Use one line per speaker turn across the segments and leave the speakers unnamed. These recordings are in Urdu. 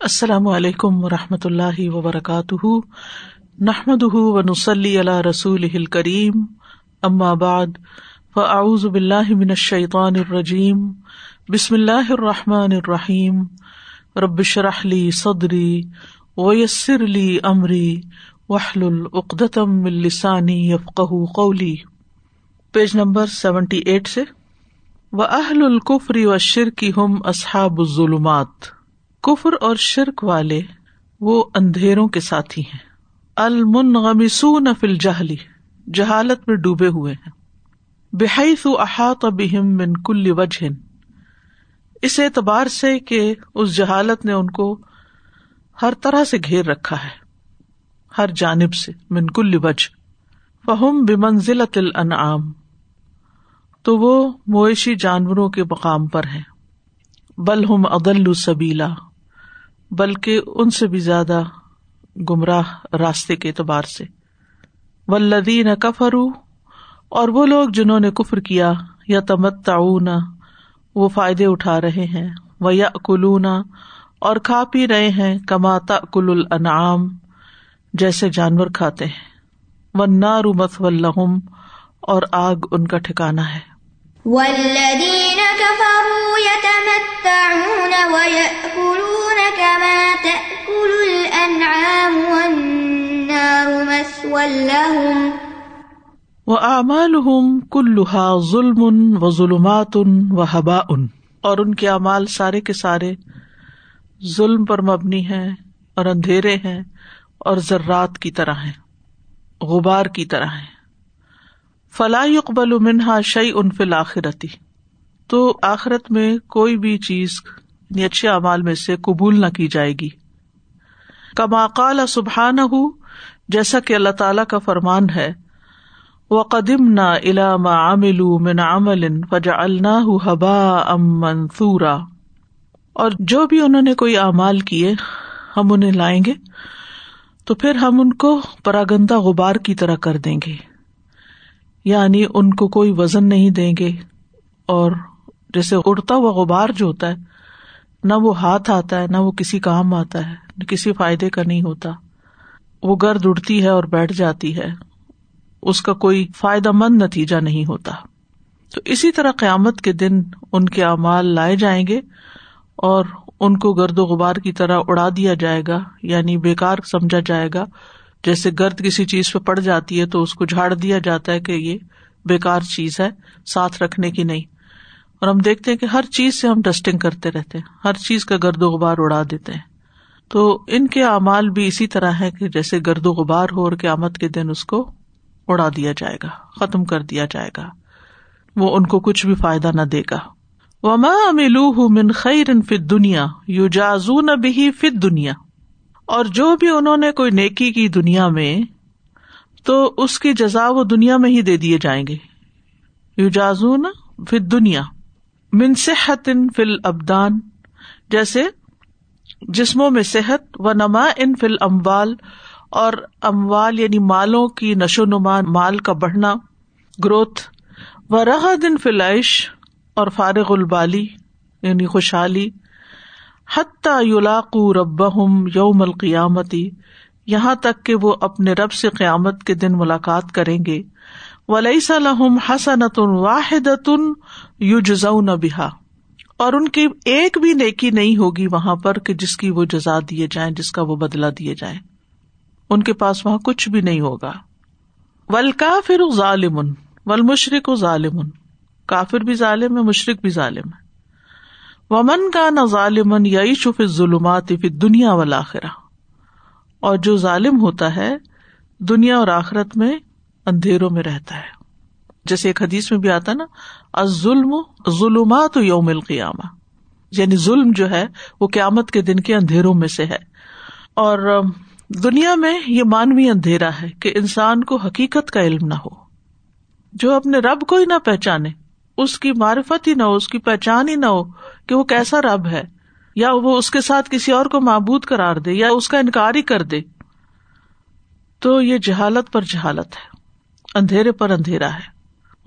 السلام علیکم و رحمۃ اللہ وبرکاتہ۔ نحمد و نسلی اللہ رسول کریم بعد، فاعوذ باللہ من الشیطان الرجیم۔ بسم اللہ الرحمٰن الرحیم۔ ربش رحلی صدری ویسر علی عمری وحل العقدم السانی یفق قولی۔ پیج نمبر سیونٹی ایٹ سے۔ و اہل القفری و شرکی ہم اصحاب الظلمات۔ کفر اور شرک والے وہ اندھیروں کے ساتھی ہیں۔ المن فل جہلی جہالت میں ڈوبے ہوئے ہیں۔ بحیث احاط بہم من کل وجہ۔ اس اعتبار سے کہ اس جہالت نے ان کو ہر طرح سے گھیر رکھا ہے، ہر جانب سے، من کل وجہ۔ فہم بمنزلت الانعام۔ تو وہ مویشی جانوروں کے مقام پر ہیں۔ بل ہم عدل سبیلا۔ بلکہ ان سے بھی زیادہ گمراہ راستے کے اعتبار سے۔ ولدین کفرو اور وہ لوگ جنہوں نے کفر کیا یا تمت وہ فائدے اٹھا رہے ہیں۔ وہ یا اور کھا پی رہے ہیں۔ کماتا کل الانعام جیسے جانور کھاتے ہیں۔ و نارو مت ولہم اور آگ ان کا ٹھکانا ہے۔
والذین كفروا، يتمتعون ويأكلون كما تأكل الأنعام والنار مسوى لهم.
وأعمالهم كلها ظلم وظلمات وهباء. اور ان کے اعمال سارے کے سارے ظلم پر مبنی ہیں اور اندھیرے ہیں اور ذرات کی طرح ہیں، غبار کی طرح ہیں. فلاح اقبال منہا شعی ان فل آخرتی تو آخرت میں کوئی بھی چیز یعنی اچھے اعمال میں سے قبول نہ کی جائے گی۔ کما قال سبحان ہُ جیسا کہ اللہ تعالی کا فرمان ہے وہ قدیم نہ علام عامل من عمل فجا اللہ حبا ام منصورا اور جو بھی انہوں نے کوئی اعمال کیے، ہم انہیں لائیں گے، تو پھر ہم ان کو پراگندا غبار کی طرح کر دیں گے۔ یعنی ان کو کوئی وزن نہیں دیں گے، اور جیسے اڑتا ہوا غبار جو ہوتا ہے نہ وہ ہاتھ آتا ہے، نہ وہ کسی کام آتا ہے، نہ کسی فائدے کا نہیں ہوتا۔ وہ گرد اڑتی ہے اور بیٹھ جاتی ہے۔ اس کا کوئی فائدہ مند نتیجہ نہیں ہوتا۔ تو اسی طرح قیامت کے دن ان کے اعمال لائے جائیں گے اور ان کو گرد و غبار کی طرح اڑا دیا جائے گا یعنی بےکار سمجھا جائے گا۔ جیسے گرد کسی چیز پہ پڑ جاتی ہے تو اس کو جھاڑ دیا جاتا ہے کہ یہ بےکار چیز ہے، ساتھ رکھنے کی نہیں۔ اور ہم دیکھتے ہیں کہ ہر چیز سے ہم ڈسٹنگ کرتے رہتے ہیں، ہر چیز کا گرد و غبار اڑا دیتے ہیں۔ تو ان کے اعمال بھی اسی طرح ہے کہ جیسے گرد و غبار ہو اور قیامت کے دن اس کو اڑا دیا جائے گا، ختم کر دیا جائے گا۔ وہ ان کو کچھ بھی فائدہ نہ دے گا۔ وما املو من خیر فت دنیا یو جازو نہ بھی فت دنیا اور جو بھی انہوں نے کوئی نیکی کی دنیا میں، تو اس کی جزا وہ دنیا میں ہی دے دیے جائیں گے۔ یو جازون پھر دنیا من صحت ان فل ابدان، جیسے جسموں میں صحت و نما ان فل اموال، اور اموال یعنی مالوں کی نشو نما، مال کا بڑھنا، گروتھ و رہ دن فلائش اور فارغ البالی یعنی خوشحالی، حتیٰ یولاق رب یوم القیامتی، یہاں تک کہ وہ اپنے رب سے قیامت کے دن ملاقات کریں گے۔ ولی صحم حسنت واحد یو جزا بحا اور ان کی ایک بھی نیکی نہیں ہوگی وہاں پر کہ جس کی وہ جزا دیے جائیں، جس کا وہ بدلا دیے جائیں۔ ان کے پاس وہاں کچھ بھی نہیں ہوگا۔ ول کافر ظالم ول مشرق ظالم۔ کافر بھی ظالم ہے مشرق بھی ظالم ہے۔ ومن کا نہ ظالمن یئی شف ظلمات دنیا والآخرہ اور جو ظالم ہوتا ہے دنیا اور آخرت میں اندھیروں میں رہتا ہے۔ جیسے ایک حدیث میں بھی آتا نا ظلم ظلمات یوم القیامہ۔ یعنی ظلم جو ہے، وہ قیامت کے دن کے اندھیروں میں سے ہے۔ اور دنیا میں یہ مانوی اندھیرا ہے کہ انسان کو حقیقت کا علم نہ ہو۔ جو اپنے رب کو ہی نہ پہچانے، اس کی معرفت ہی نہ ہو، اس کی پہچان ہی نہ ہو کہ وہ کیسا رب ہے۔ یا وہ اس کے ساتھ کسی اور کو معبود کرار دے، یا اس کا انکار ہی کر دے۔ تو یہ جہالت پر جہالت ہے۔ اندھیرے پر اندھیرا ہے۔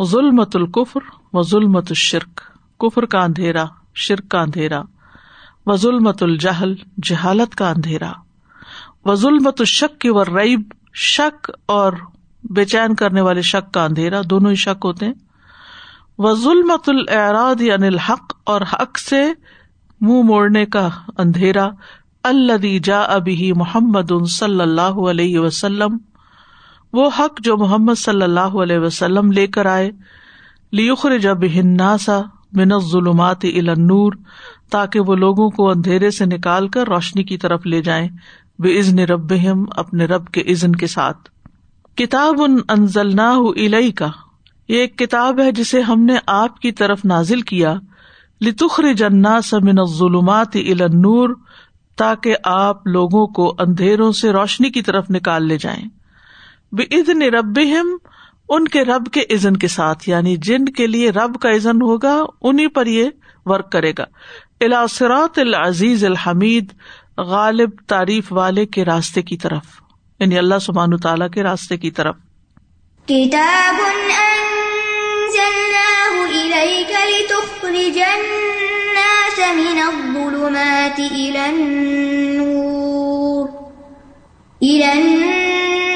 ظلمت القفر و ظلمت الشرک۔ کفر کا اندھیرا، شرک کا اندھیرا۔ و ظلمت الجہل، جہالت کا اندھیرا۔ و ظلمت الشک کی و ریب، شک اور بے چین کرنے والے شک کا اندھیرا، دونوں ہی شک ہوتے ہیں۔ وہ ظلمت العراد یعنی الحق اور حق سے منہ موڑنے کا اندھیرا۔ اللہ جا ابھی محمد صلی اللہ علیہ وسلم۔ وہ حق جو محمد صلی اللہ علیہ وسلم لے کر آئے لیخر جب ہناسا من ظلمات النور، تاکہ وہ لوگوں کو اندھیرے سے نکال کر روشنی کی طرف لے جائیں بے عزن رب اپنے رب کے عزن کے ساتھ۔ کتاب ان انزل کا یہ ایک کتاب ہے جسے ہم نے آپ کی طرف نازل کیا۔ لتخر جنا سمن ظلمات النور، تاکہ آپ لوگوں کو اندھیروں سے روشنی کی طرف نکال لے جائیں۔ بے رب ان کے رب کے عزن کے ساتھ یعنی جن کے لیے رب کا عزن ہوگا انہیں پر یہ ورک کرے گا۔ الاثرات العزیز الحمید غالب تعریف والے کے راستے کی طرف۔ یعنی اللہ سبحان تعالیٰ کے راستے کی طرف۔
کتاب لتخرج الناس من الظلمات إلى النور۔ إلى النور۔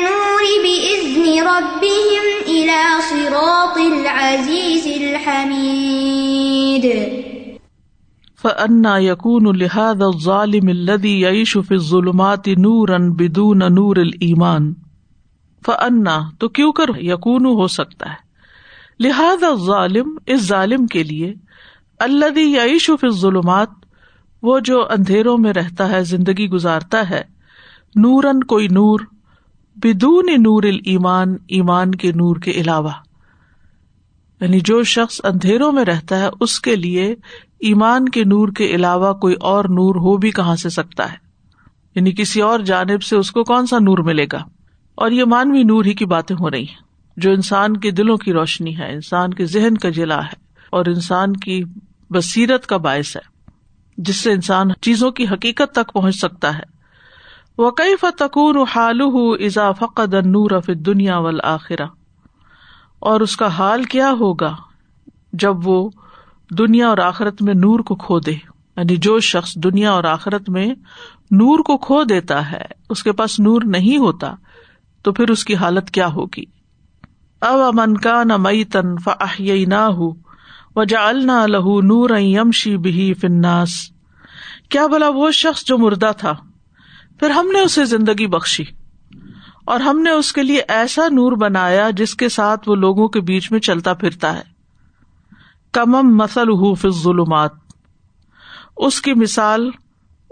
بإذن ربهم إلى صراط العزيز الحميد.
فأنا يكون لهذا الظالم الذي يعيش في الظلمات نورا بدون نور الإيمان. فأنا، تو کیوں کر یقون ہو سکتا ہے؟ لہذا ظالم اس ظالم کے لیے اللہ یعیش فی الظلمات، وہ جو اندھیروں میں رہتا ہے، زندگی گزارتا ہے نورن کوئی نور بدون نور ایمان ایمان کے نور کے علاوہ۔ یعنی جو شخص اندھیروں میں رہتا ہے، اس کے لیے ایمان کے نور کے علاوہ کوئی اور نور ہو بھی کہاں سے سکتا ہے؟ یعنی کسی اور جانب سے اس کو کون سا نور ملے گا؟ اور یہ مانوی نور ہی کی باتیں ہو رہی ہیں۔ جو انسان کے دلوں کی روشنی ہے، انسان کے ذہن کا جلا ہے، اور انسان کی بصیرت کا باعث ہے، جس سے انسان چیزوں کی حقیقت تک پہنچ سکتا ہے۔ وہ کئی فتکون حال اضافق نور اف دنیا والآخرہ اور اس کا حال کیا ہوگا جب وہ دنیا اور آخرت میں نور کو کھو دے؟ یعنی جو شخص دنیا اور آخرت میں نور کو کھو دیتا ہے، اس کے پاس نور نہیں ہوتا، تو پھر اس کی حالت کیا ہوگی؟ اب امن کا نہ مئی تن نہ ہو وجا النا لہو نور یمشی بہی فناس کیا بلا وہ شخص جو مردہ تھا پھر ہم نے اسے زندگی بخشی اور ہم نے اس کے لیے ایسا نور بنایا جس کے ساتھ وہ لوگوں کے بیچ میں چلتا پھرتا ہے۔ کمم مسل ظلمات اس کی مثال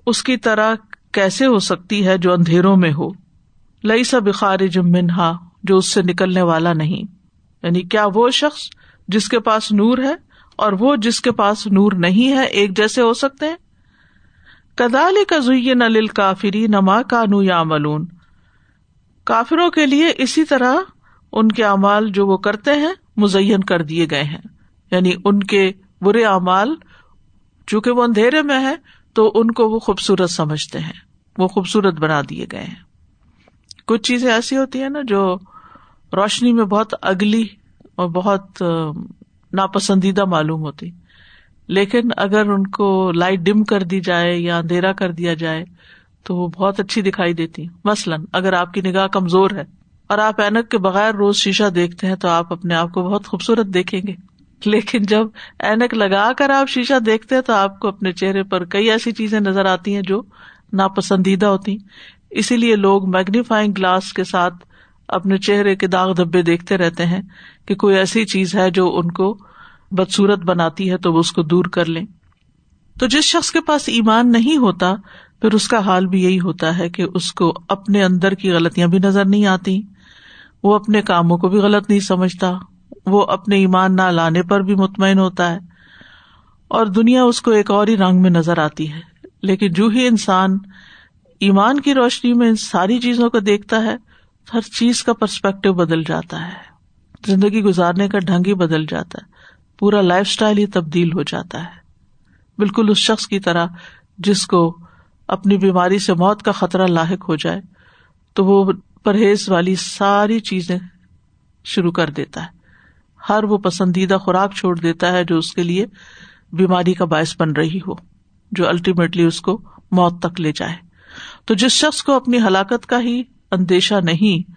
اس کی طرح کیسے ہو سکتی ہے جو اندھیروں میں ہو؟ لئی سا بخار منہا، جو اس سے نکلنے والا نہیں۔ یعنی کیا وہ شخص جس کے پاس نور ہے اور وہ جس کے پاس نور نہیں ہے ایک جیسے ہو سکتے ہیں؟ کدال کا زئی نل کافری نما کانو یا ملون کافروں کے لیے اسی طرح ان کے اعمال جو وہ کرتے ہیں، مزین کر دیے گئے ہیں۔ یعنی ان کے برے اعمال، چونکہ وہ اندھیرے میں ہے تو ان کو وہ خوبصورت سمجھتے ہیں۔ وہ خوبصورت بنا دیے گئے ہیں۔ کچھ چیزیں ایسی ہوتی ہیں نا جو روشنی میں بہت اگلی اور بہت ناپسندیدہ معلوم ہوتی۔ لیکن اگر ان کو لائٹ ڈم کر دی جائے یا اندھیرا کر دیا جائے تو وہ بہت اچھی دکھائی دیتی مثلاً اگر آپ کی نگاہ کمزور ہے اور آپ اینک کے بغیر روز شیشہ دیکھتے ہیں تو آپ اپنے آپ کو بہت خوبصورت دیکھیں گے۔ لیکن جب اینک لگا کر آپ شیشہ دیکھتے ہیں تو آپ کو اپنے چہرے پر کئی ایسی چیزیں نظر آتی ہیں جو ناپسندیدہ ہوتی اسی لیے لوگ میگنیفائنگ گلاس کے ساتھ اپنے چہرے کے داغ دھبے دیکھتے رہتے ہیں کہ کوئی ایسی چیز ہے جو ان کو بدسورت بناتی ہے تو وہ اس کو دور کر لیں۔ تو جس شخص کے پاس ایمان نہیں ہوتا، پھر اس کا حال بھی یہی ہوتا ہے کہ اس کو اپنے اندر کی غلطیاں بھی نظر نہیں آتی وہ اپنے کاموں کو بھی غلط نہیں سمجھتا۔ وہ اپنے ایمان نہ لانے پر بھی مطمئن ہوتا ہے۔ اور دنیا اس کو ایک اور ہی رنگ میں نظر آتی ہے۔ لیکن جو ہی انسان ایمان کی روشنی میں ان ساری چیزوں کو دیکھتا ہے، ہر چیز کا پرسپیکٹو بدل جاتا ہے۔ زندگی گزارنے کا ڈھنگ ہی بدل جاتا ہے۔ پورا لائف اسٹائل ہی تبدیل ہو جاتا ہے۔ بالکل اس شخص کی طرح جس کو اپنی بیماری سے موت کا خطرہ لاحق ہو جائے، تو وہ پرہیز والی ساری چیزیں شروع کر دیتا ہے۔ ہر وہ پسندیدہ خوراک چھوڑ دیتا ہے جو اس کے لیے بیماری کا باعث بن رہی ہو، جو الٹیمیٹلی اس کو موت تک لے جائے۔ تو جس شخص کو اپنی ہلاکت کا ہی اندیشہ نہیں،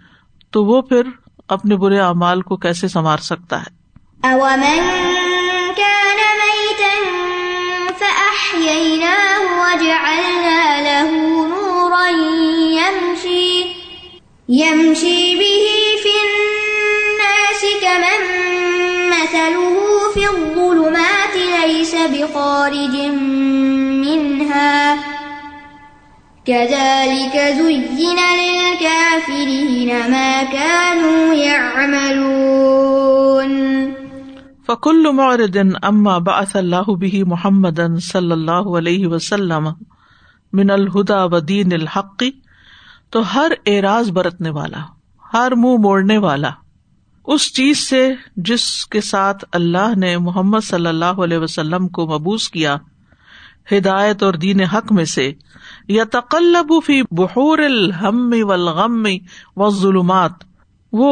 تو وہ پھر اپنے برے اعمال کو کیسے سنوار سکتا ہے؟
يمشي به في الناس كمن مثله في الظلمات ليس بخارج منها. كذلك زين للكافرين ما كانوا يعملون.
فكل معرض اما بعث الله به محمدا صلى الله عليه وسلم من الهدى ودين الحق، تو ہر اعراض برتنے والا، ہر منہ مو موڑنے والا، اس چیز سے جس کے ساتھ اللہ نے محمد صلی اللہ علیہ وسلم کو مبوس کیا، ہدایت اور دین حق میں سے یا تقلب فی بحور الحم والغم والظلمات۔ وہ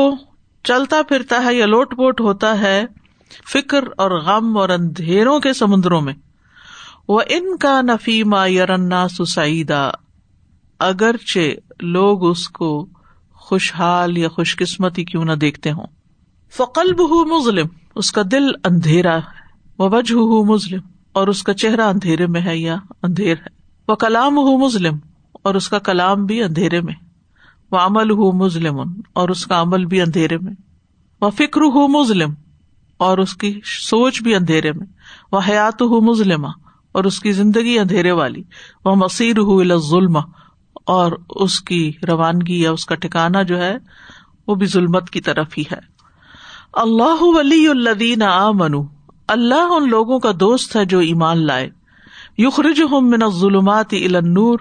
چلتا پھرتا ہے یا لوٹ پوٹ ہوتا ہے فکر اور غم اور اندھیروں کے سمندروں میں۔ وہ ان کا نفیما یارنا سسعیدا اگرچہ لوگ اس کو خوشحال یا خوش قسمتی کیوں نہ دیکھتے ہوں۔ فقل بہ مظلم، اس کا دل اندھیرا ہے۔ وہ وجہ ہُو مسلم اور اس کا چہرہ اندھیرے میں ہے یا اندھیر ہے۔ وہ کلام ہُو مسلم اور اس کا کلام بھی اندھیرے میں۔ وہ عمل ہُو مسلم اور اس کا عمل بھی اندھیرے میں۔ وہ فکر ہُو مسلم اور اس کی سوچ بھی اندھیرے میں۔ وہ حیات ہُو مسلم اور اس کی زندگی اندھیرے والی۔ وہ مصیر ہُو ظلم اور اس کی روانگی یا اس کا ٹھکانا جو ہے، وہ بھی ظلمت کی طرف ہی ہے۔ اللہ ولی الدین آ منو اللہ ان لوگوں کا دوست ہے جو ایمان لائے۔ یخرج ہم من ظلمات النور،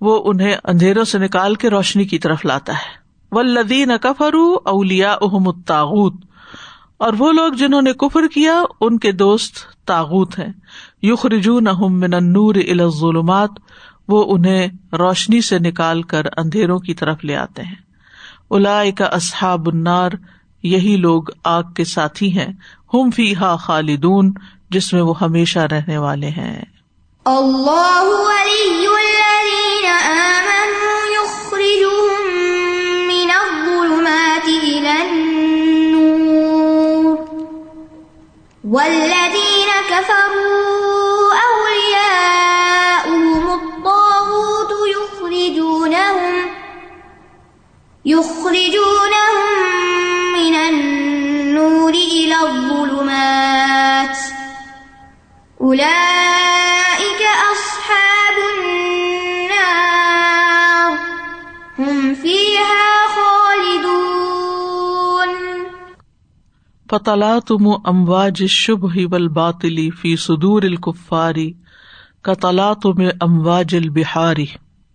وہ انہیں اندھیروں سے نکال کے روشنی کی طرف لاتا ہے۔ و لدین کفرو اولیا احم الطاغت اور وہ لوگ جنہوں نے کفر کیا، ان کے دوست تاغت ہیں۔ یخرجون من النور الى الظلمات، وہ انہیں روشنی سے نکال کر اندھیروں کی طرف لے آتے ہیں۔ الا کا اصحاب النار، یہی لوگ آگ کے ساتھی ہیں۔ ہم فی ہا خالدون، جس میں وہ ہمیشہ رہنے والے ہیں۔
اللہ ولی الذین آمنوا والذين كفروا أولياؤهم الطاغوت یخرجونهم یخرجونهم أصحاب
فطلاتم امواج الشبه والباطل في صدور الكفار كطلاتم امواج البحار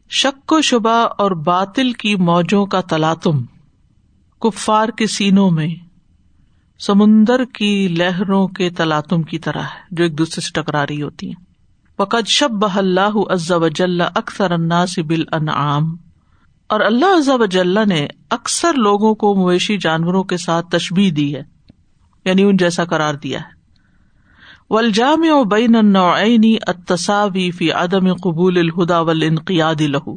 شک و شبہ اور باطل کی موجوں کا تلاتم کفار کے سینوں میں سمندر کی لہروں کے تلاتم کی طرح ہے، جو ایک دوسرے سے ٹکرا رہی ہوتی ہیں۔ فقد شب بہ اللہ عز وجل اکثر الناس بالانعام اور اللہ عز وجل نے اکثر لوگوں کو مویشی جانوروں کے ساتھ تشبیح دی ہے۔ یعنی ان جیسا قرار دیا ہے۔ والجامع بین النوعین التساوی فی عدم قبول الہدا والانقیاد له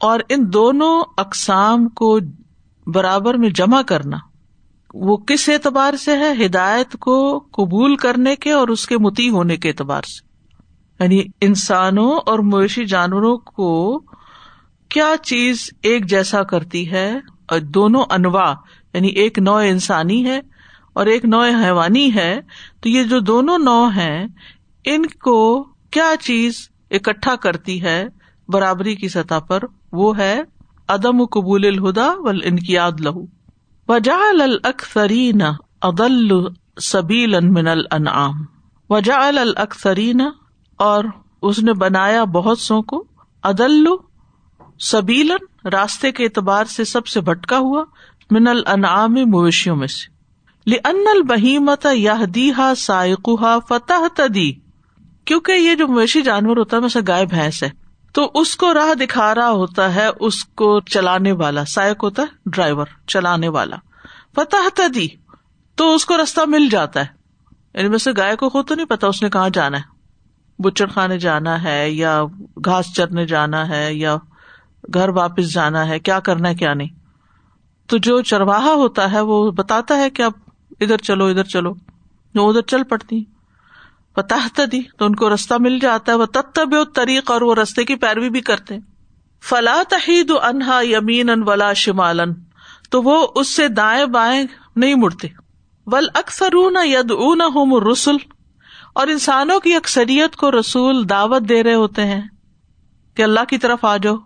اور ان دونوں اقسام کو برابر میں جمع کرنا۔ وہ کس اعتبار سے ہے؟ ہدایت کو قبول کرنے کے اور اس کے متی ہونے کے اعتبار سے۔ یعنی انسانوں اور مویشی جانوروں کو کیا چیز ایک جیسا کرتی ہے؟ اور دونوں انواع یعنی ایک نو انسانی ہے اور ایک نو حیوانی ہے، تو یہ جو دونوں نو ہیں، ان کو کیا چیز اکٹھا کرتی ہے؟ برابری کی سطح پر وہ ہے، عدم قبول الہدا و انقیاد لہو. وجا الاکثرین ادل سبیل من الانعام. وجا الاکثرین، اور اس نے بنایا بہت سو کو ادل سبیلن راستے کے اعتبار سے سب سے بھٹکا ہوا، من الانعام مویشیوں میں سے. لن البہیمت یہ سائقہ فتح تدی کیونکہ یہ جو مویشی جانور ہوتا ہے، میں سے گائے، بھینس ہے۔ تو اس کو راہ دکھا رہا ہوتا ہے، اس کو چلانے والا۔ سائک ہوتا ہے، ڈرائیور، چلانے والا۔ فتح تدی تو اس کو رستہ مل جاتا ہے۔ یعنی ویسے گائے کو خود تو نہیں پتا اس نے کہاں جانا ہے۔ بچڑ خانے جانا ہے یا گھاس چرنے جانا ہے یا گھر واپس جانا ہے، کیا کرنا ہے، کیا نہیں۔ تو جو چرواہا ہوتا ہے، وہ بتاتا ہے کہ اب ادھر چلو ادھر چلو۔ جو ادھر چل پڑتی۔ بتا دی، تو ان کو رستہ مل جاتا ہے۔ وہ تب طریق اور وہ رستے کی پیروی بھی کرتے۔ فلا تحید انہا یمین ان ولا شمالن تو وہ اس سے دائیں بائیں نہیں مڑتے۔ ول اکثر ید اون رسول اور انسانوں کی اکثریت کو رسول دعوت دے رہے ہوتے ہیں۔ کہ اللہ کی طرف آ جاؤ۔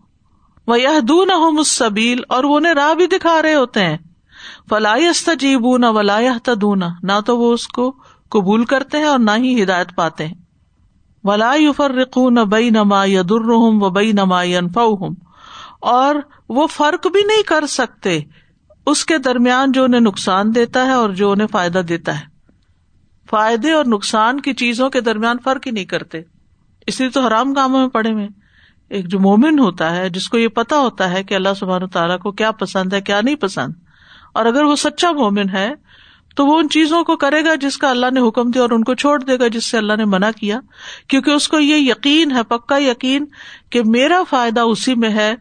وہ یہ دون مسبیل اور وہ انہیں راہ بھی دکھا رہے ہوتے ہیں۔ فلاست جیب نہ ولاح تدونا نہ تو وہ اس کو قبول کرتے ہیں اور نہ ہی ہدایت پاتے ہیں۔ ولا فر رقو نہ بئی نما یا در و بئی نما انفا اور وہ فرق بھی نہیں کر سکتے اس کے درمیان جو انہیں نقصان دیتا ہے اور جو انہیں فائدہ دیتا ہے۔ فائدے اور نقصان کی چیزوں کے درمیان فرق ہی نہیں کرتے۔ اس لیے تو حرام کاموں میں پڑے ہوئے ایک جو مومن ہوتا ہے جس کو یہ پتا ہوتا ہے کہ اللہ سبحان تعالیٰ کو کیا پسند ہے، کیا نہیں پسند اور اگر وہ سچا مومن ہے، تو وہ ان چیزوں کو کرے گا جس کا اللہ نے حکم دیا اور ان کو چھوڑ دے گا جس سے اللہ نے منع کیا۔ کیونکہ اس کو یہ یقین ہے، پکا یقین کہ میرا فائدہ اسی میں ہے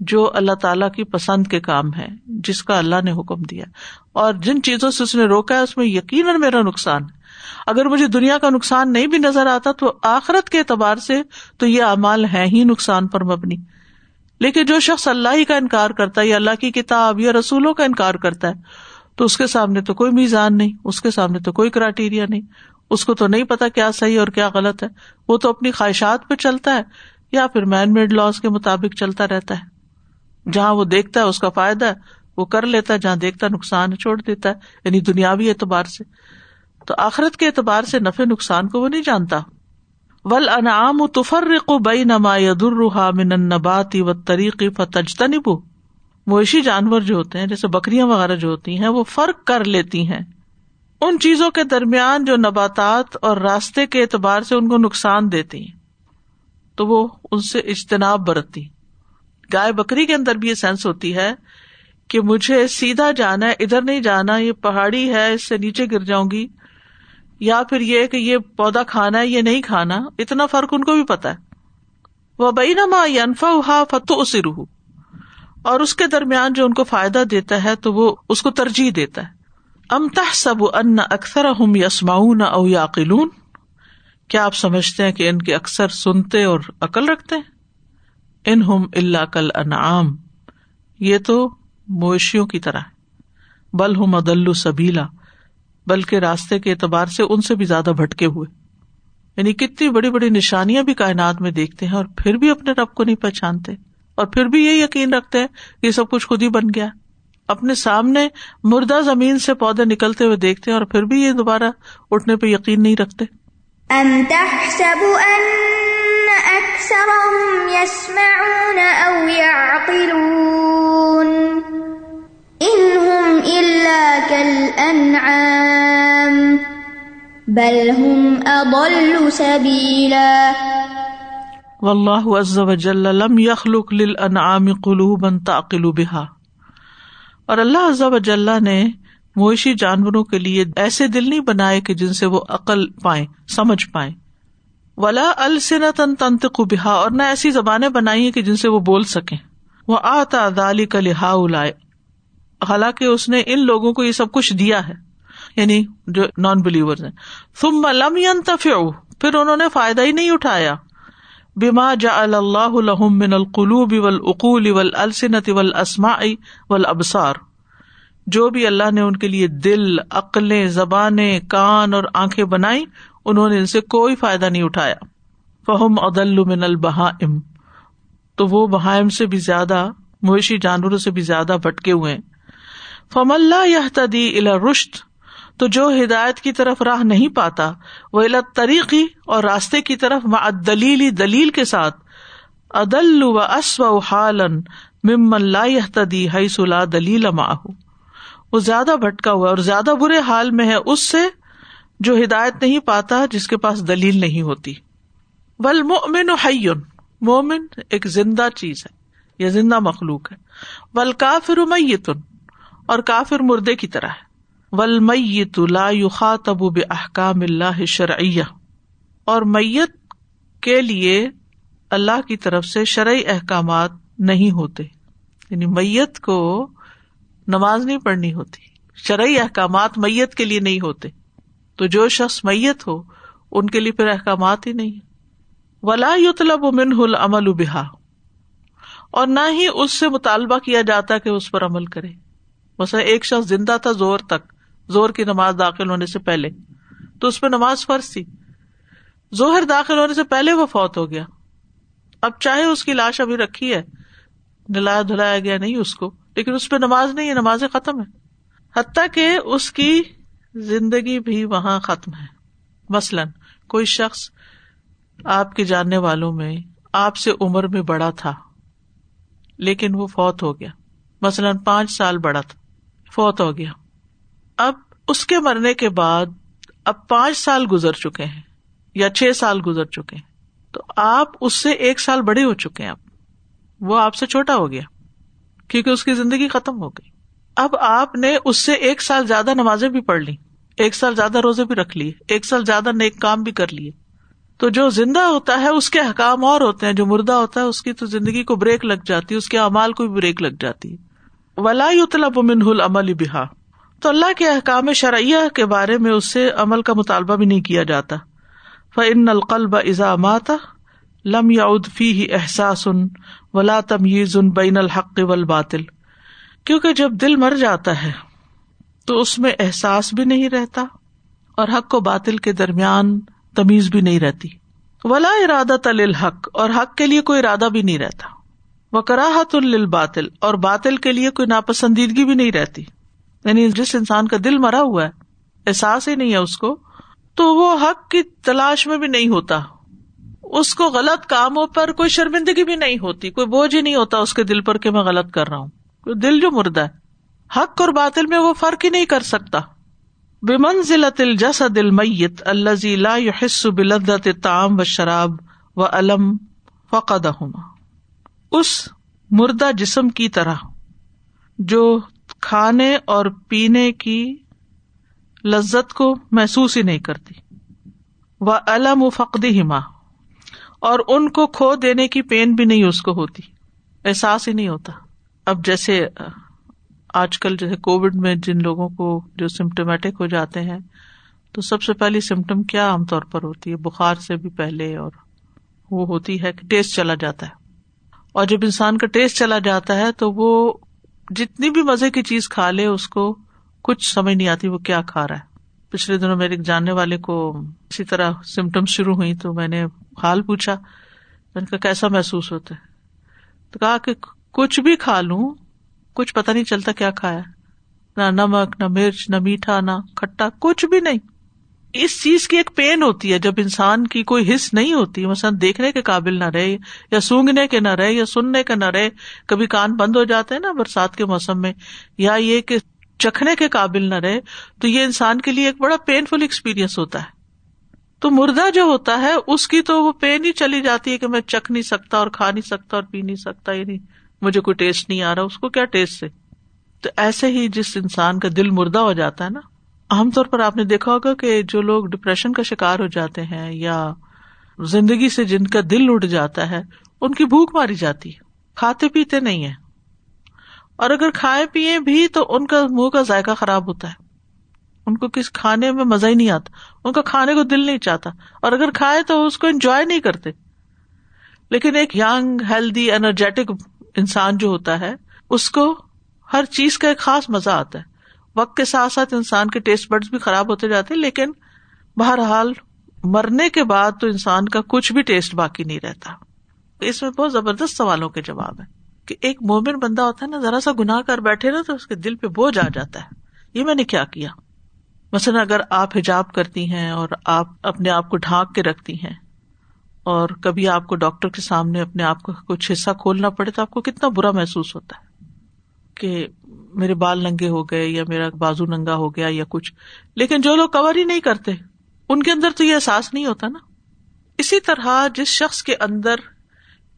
جو اللہ تعالیٰ کی پسند کے کام ہے، جس کا اللہ نے حکم دیا۔ اور جن چیزوں سے اس نے روکا ہے، اس میں یقیناً میرا نقصان ہے۔ اگر مجھے دنیا کا نقصان نہیں بھی نظر آتا تو آخرت کے اعتبار سے تو یہ امال ہے ہی نقصان پر مبنی۔ لیکن جو شخص اللہ ہی کا انکار کرتا ہے یا اللہ کی کتاب یا رسولوں کا انکار کرتا ہے، تو اس کے سامنے تو کوئی میزان نہیں، اس کے سامنے تو کوئی کرائٹیریا نہیں۔ اس کو تو نہیں پتا کیا صحیح اور کیا غلط ہے۔ وہ تو اپنی خواہشات پہ چلتا ہے یا پھر مین میڈ لاس کے مطابق چلتا رہتا ہے۔ جہاں وہ دیکھتا ہے، اس کا فائدہ ہے۔ وہ کر لیتا ہے، جہاں دیکھتا نقصان چھوڑ دیتا ہے۔ یعنی دنیاوی اعتبار سے۔ تو آخرت کے اعتبار سے نفے نقصان کو وہ نہیں جانتا۔ ول انعام تفرق بئی نما درحا من نباتی و طریقی فتجتنبو۔ مویشی جانور جو ہوتے ہیں، جیسے بکریاں وغیرہ جو ہوتی ہیں، وہ فرق کر لیتی ہیں۔ ان چیزوں کے درمیان جو نباتات اور راستے کے اعتبار سے ان کو نقصان دیتی ہیں، تو وہ ان سے اجتناب برتتی۔ گائے بکری کے اندر بھی یہ سینس ہوتی ہے کہ مجھے سیدھا جانا ہے، ادھر نہیں جانا، یہ پہاڑی ہے، اس سے نیچے گر جاؤں گی۔ یا پھر یہ کہ یہ پودا کھانا ہے، یہ نہیں کھانا، اتنا فرق ان کو بھی پتا ہے۔ وہ بئی نما انفا فتو اسی روح اور اس کے درمیان جو ان کو فائدہ دیتا ہے، تو وہ اس کو ترجیح دیتا ہے۔ امتہ سب ان اکثر ہم یسماؤن او یا قلون کیا آپ سمجھتے ہیں کہ ان کے اکثر سنتے اور عقل رکھتے ہیں؟ ان ہم اللہ کل انعام یہ تو مویشیوں کی طرح بل ہم ادل سبیلا بلکہ راستے کے اعتبار سے ان سے بھی زیادہ بھٹکے ہوئے۔ یعنی کتنی بڑی بڑی نشانیاں بھی کائنات میں دیکھتے ہیں اور پھر بھی اپنے رب کو نہیں پہچانتے۔ اور پھر بھی یہ یقین رکھتے ہیں کہ سب کچھ خود ہی بن گیا۔ اپنے سامنے مردہ زمین سے پودے نکلتے ہوئے دیکھتے ہیں اور پھر بھی یہ دوبارہ اٹھنے پہ یقین نہیں رکھتے۔
إلا كالأنعام بل اضل سبیلا
واللہ عز وجل لم يخلق للانعام قلوبا تعقل بها۔ اور اللہ عز وجل نے مویشی جانوروں کے لیے ایسے دل نہیں بنائے کہ جن سے وہ عقل پائیں، سمجھ پائیں۔ ولا السنتن تنطق بها اور نہ ایسی زبانیں بنائی ہیں کہ جن سے وہ بول سکیں۔ وہ آتا ذلك لهؤلاء حالانکہ اس نے ان لوگوں کو یہ سب کچھ دیا ہے یعنی جو نان بلیور ہیں۔ ثم لم ينتفعوا، پھر انہوں نے فائدہ ہی نہیں اٹھایا۔ بیما جا اللہ الحم من القلوب والعقول والالسنة والاسماء والابصار جو بھی اللہ نے ان کے لیے دل، عقلیں، زبانیں، کان اور آنکھیں بنائی، انہوں نے ان سے کوئی فائدہ نہیں اٹھایا۔ فہم عدل من البہائم تو وہ بہائم سے بھی زیادہ، مویشی جانوروں سے بھی زیادہ بھٹکے ہوئے فم اللہ یہ تدی الا رشت تو جو ہدایت کی طرف راہ نہیں پاتا وہ علت طریقی اور راستے کی طرف دلیلی دلیل کے ساتھ ادل و اس و حالن ممن لا تدی ہئی سلا دلیل ماہ وہ زیادہ بھٹکا ہوا اور زیادہ برے حال میں ہے اس سے جو ہدایت نہیں پاتا، جس کے پاس دلیل نہیں ہوتی۔ ول مومن حیون مومن ایک زندہ چیز ہے، یا زندہ مخلوق ہے۔ ول کافر میتن اور کافر مردے کی طرح ہے۔ ول لا يخاطب باحکام اللہ شرعیہ اور میت کے لیے اللہ کی طرف سے شرعی احکامات نہیں ہوتے۔ یعنی میت کو نماز نہیں پڑھنی ہوتی۔ شرعی احکامات میت کے لیے نہیں ہوتے۔ تو جو شخص میت ہو، ان کے لیے پھر احکامات ہی نہیں۔ ولا یطلب منہ العمل بہا اور نہ ہی اس سے مطالبہ کیا جاتا کہ اس پر عمل کرے۔ مثلا ایک شخص زندہ تھا زور تک زور کی نماز داخل ہونے سے پہلے۔ تو اس پہ نماز فرض تھی۔ زہر داخل ہونے سے پہلے وہ فوت ہو گیا۔ اب چاہے اس کی لاش ابھی رکھی ہے، نلایا دھلایا گیا نہیں اس کو، لیکن اس پہ نماز نہیں ہے، نماز ختم ہے۔ حتیٰ کہ اس کی زندگی بھی وہاں ختم ہے۔ مثلاً کوئی شخص آپ کے جاننے والوں میں، آپ سے عمر میں بڑا تھا، لیکن وہ فوت ہو گیا۔ مثلاً پانچ سال بڑا تھا۔ فوت ہو گیا۔ اب اس کے مرنے کے بعد اب پانچ سال گزر چکے ہیں یا چھ سال گزر چکے ہیں۔ تو آپ اس سے ایک سال بڑے ہو چکے ہیں اب وہ آپ سے چھوٹا ہو گیا کیونکہ اس کی زندگی ختم ہو گئی۔ اب آپ نے اس سے ایک سال زیادہ نمازیں بھی پڑھ لی ایک سال زیادہ روزے بھی رکھ لیے، ایک سال زیادہ نیک کام بھی کر لیے۔ تو جو زندہ ہوتا ہے، اس کے حکام اور ہوتے ہیں، جو مردہ ہوتا ہے، اس کی تو زندگی کو بریک لگ جاتی ہے، اس کے امال کو بھی بریک لگ جاتی ہے۔ ولا طلب منہ العمل بحا تو اللہ کے احکام شرعیہ کے بارے میں اس سے عمل کا مطالبہ بھی نہیں کیا جاتا۔ فن القلب ازا مات لم یاد فی احساس ان ولا تمیز ان بین الحق ول باطل کیونکہ جب دل مر جاتا ہے، تو اس میں احساس بھی نہیں رہتا اور حق و باطل کے درمیان تمیز بھی نہیں رہتی۔ ولا ارادہ تل الحق اور حق کے لیے کوئی ارادہ بھی نہیں رہتا۔ وہ کراہت الباطل اور باطل کے لیے کوئی ناپسندیدگی بھی نہیں رہتی۔ یعنی جس انسان کا دل مرا ہوا ہے، احساس ہی نہیں ہے اس کو، تو وہ حق کی تلاش میں بھی نہیں ہوتا۔ اس کو غلط کاموں پر کوئی شرمندگی بھی نہیں ہوتی، کوئی بوجھ ہی نہیں ہوتا اس کے دل پر کہ میں غلط کر رہا ہوں۔ دل جو مردہ ہے، حق اور باطل میں وہ فرق ہی نہیں کر سکتا۔ بے منزل الجسد المیت الزی لا يحس بلدت تام و شراب و علم فقد اس مردہ جسم کی طرح جو کھانے اور پینے کی لذت کو محسوس ہی نہیں کرتی۔ وہ علم و فقد ہما اور ان کو کھو دینے کی پین بھی نہیں اس کو ہوتی، احساس ہی نہیں ہوتا۔ اب جیسے، آج کل جیسے کووڈ میں جن لوگوں کو جو سمٹمیٹک ہو جاتے ہیں، تو سب سے پہلی سمٹم کیا عام طور پر ہوتی ہے؟ بخار سے بھی پہلے اور وہ ہوتی ہے کہ ٹیسٹ چلا جاتا ہے۔ اور جب انسان کا ٹیسٹ چلا جاتا ہے تو وہ جتنی بھی مزے کی چیز کھا لے، اس کو کچھ سمجھ نہیں آتی وہ کیا کھا رہا ہے۔ پچھلے دنوں میرے جاننے والے کو اسی طرح سمٹم شروع ہوئی تو میں نے حال پوچھا۔ میں نے کہا، کیسا محسوس ہوتا ہے؟ تو کہا کہ، کچھ بھی کھا لوں، کچھ پتا نہیں چلتا کیا کھایا نہ نمک، نہ مرچ، نہ میٹھا، نہ کھٹا، کچھ بھی نہیں۔ اس چیز کی ایک پین ہوتی ہے جب انسان کی کوئی حص نہیں ہوتی، مثلاً دیکھنے کے قابل نہ رہے، یا سونگنے کے نہ رہے، یا سننے کے نہ رہے، کبھی کان بند ہو جاتے ہیں نا برسات کے موسم میں، یا یہ کہ چکھنے کے قابل نہ رہے، تو یہ انسان کے لیے ایک بڑا پین فل ایکسپیرئنس ہوتا ہے۔ تو مردہ جو ہوتا ہے، اس کی تو وہ پین ہی چلی جاتی ہے کہ میں چکھ نہیں سکتا اور کھا نہیں سکتا اور پی نہیں سکتا یعنی مجھے کوئی ٹیسٹ نہیں آ رہا، اس کو کیا ٹیسٹ سے؟ تو ایسے ہی جس انسان کا دل مردہ ہو جاتا ہے نا عام طور پر آپ نے دیکھا ہوگا کہ جو لوگ ڈپریشن کا شکار ہو جاتے ہیں یا زندگی سے جن کا دل اٹھ جاتا ہے، ان کی بھوک ماری جاتی ہے۔ کھاتے پیتے نہیں ہے اور اگر کھائے پیئے بھی تو ان کا منہ کا ذائقہ خراب ہوتا ہے۔ ان کو کس کھانے میں مزہ ہی نہیں آتا۔ ان کا کھانے کو دل نہیں چاہتا۔ اور اگر کھائے تو اس کو انجوائے نہیں کرتے۔ لیکن ایک یگ ہیلدی انرجیٹک انسان جو ہوتا ہے، اس کو ہر چیز کا ایک خاص مزہ آتا ہے۔ وقت کے ساتھ ساتھ انسان کے ٹیسٹ برڈ بھی خراب ہوتے جاتے لیکن بہرحال مرنے کے بعد تو انسان کا کچھ بھی ٹیسٹ باقی نہیں رہتا۔ اس میں بہت زبردست سوالوں کے جواب ہے کہ ایک مومن بندہ ہوتا ہے نا، ذرا سا گناہ کر بیٹھے نا تو اس کے دل پہ بوجھ آ جاتا ہے۔ یہ میں نے کیا کیا؟ مثلاً اگر آپ حجاب کرتی ہیں اور آپ اپنے آپ کو ڈھانک کے رکھتی ہیں اور کبھی آپ کو ڈاکٹر کے سامنے اپنے آپ کا کچھ حصہ کھولنا پڑے تو آپ کو کتنا برا محسوس ہوتا ہے کہ میرے بال ننگے ہو گئے یا میرا بازو ننگا ہو گیا یا کچھ۔ لیکن جو لوگ کور ہی نہیں کرتے، ان کے اندر تو یہ احساس نہیں ہوتا نا۔ اسی طرح جس شخص کے اندر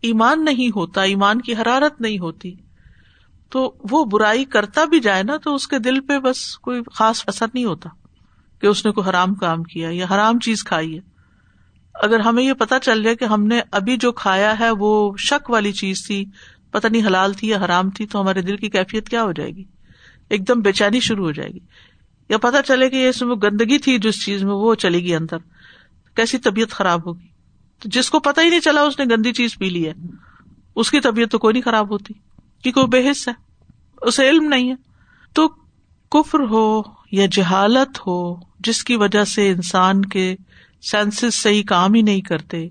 ایمان نہیں ہوتا، ایمان کی حرارت نہیں ہوتی، تو وہ برائی کرتا بھی جائے نا، تو اس کے دل پہ بس کوئی خاص اثر نہیں ہوتا کہ اس نے کوئی حرام کام کیا یا حرام چیز کھائی ہے۔ اگر ہمیں یہ پتا چل جائے کہ ہم نے ابھی جو کھایا ہے، وہ شک والی چیز تھی پتہ نہیں حلال تھی یا حرام تھی، تو ہمارے دل کی کیفیت کیا ہو جائے گی؟ ایک دم بے چینی شروع ہو جائے گی۔ یا پتا چلے کہ اس میں گندگی تھی جس چیز میں، وہ چلے گی اندر۔ کیسی طبیعت خراب ہوگی؟ تو جس کو پتا ہی نہیں چلا، اس نے گندی چیز پی لی ہے۔ اس کی طبیعت تو کوئی نہیں خراب ہوتی کیونکہ وہ بے حص ہے؟ اسے علم نہیں ہے۔ تو کفر ہو یا جہالت ہو، جس کی وجہ سے انسان کے سینسز صحیح کام ہی نہیں کرتے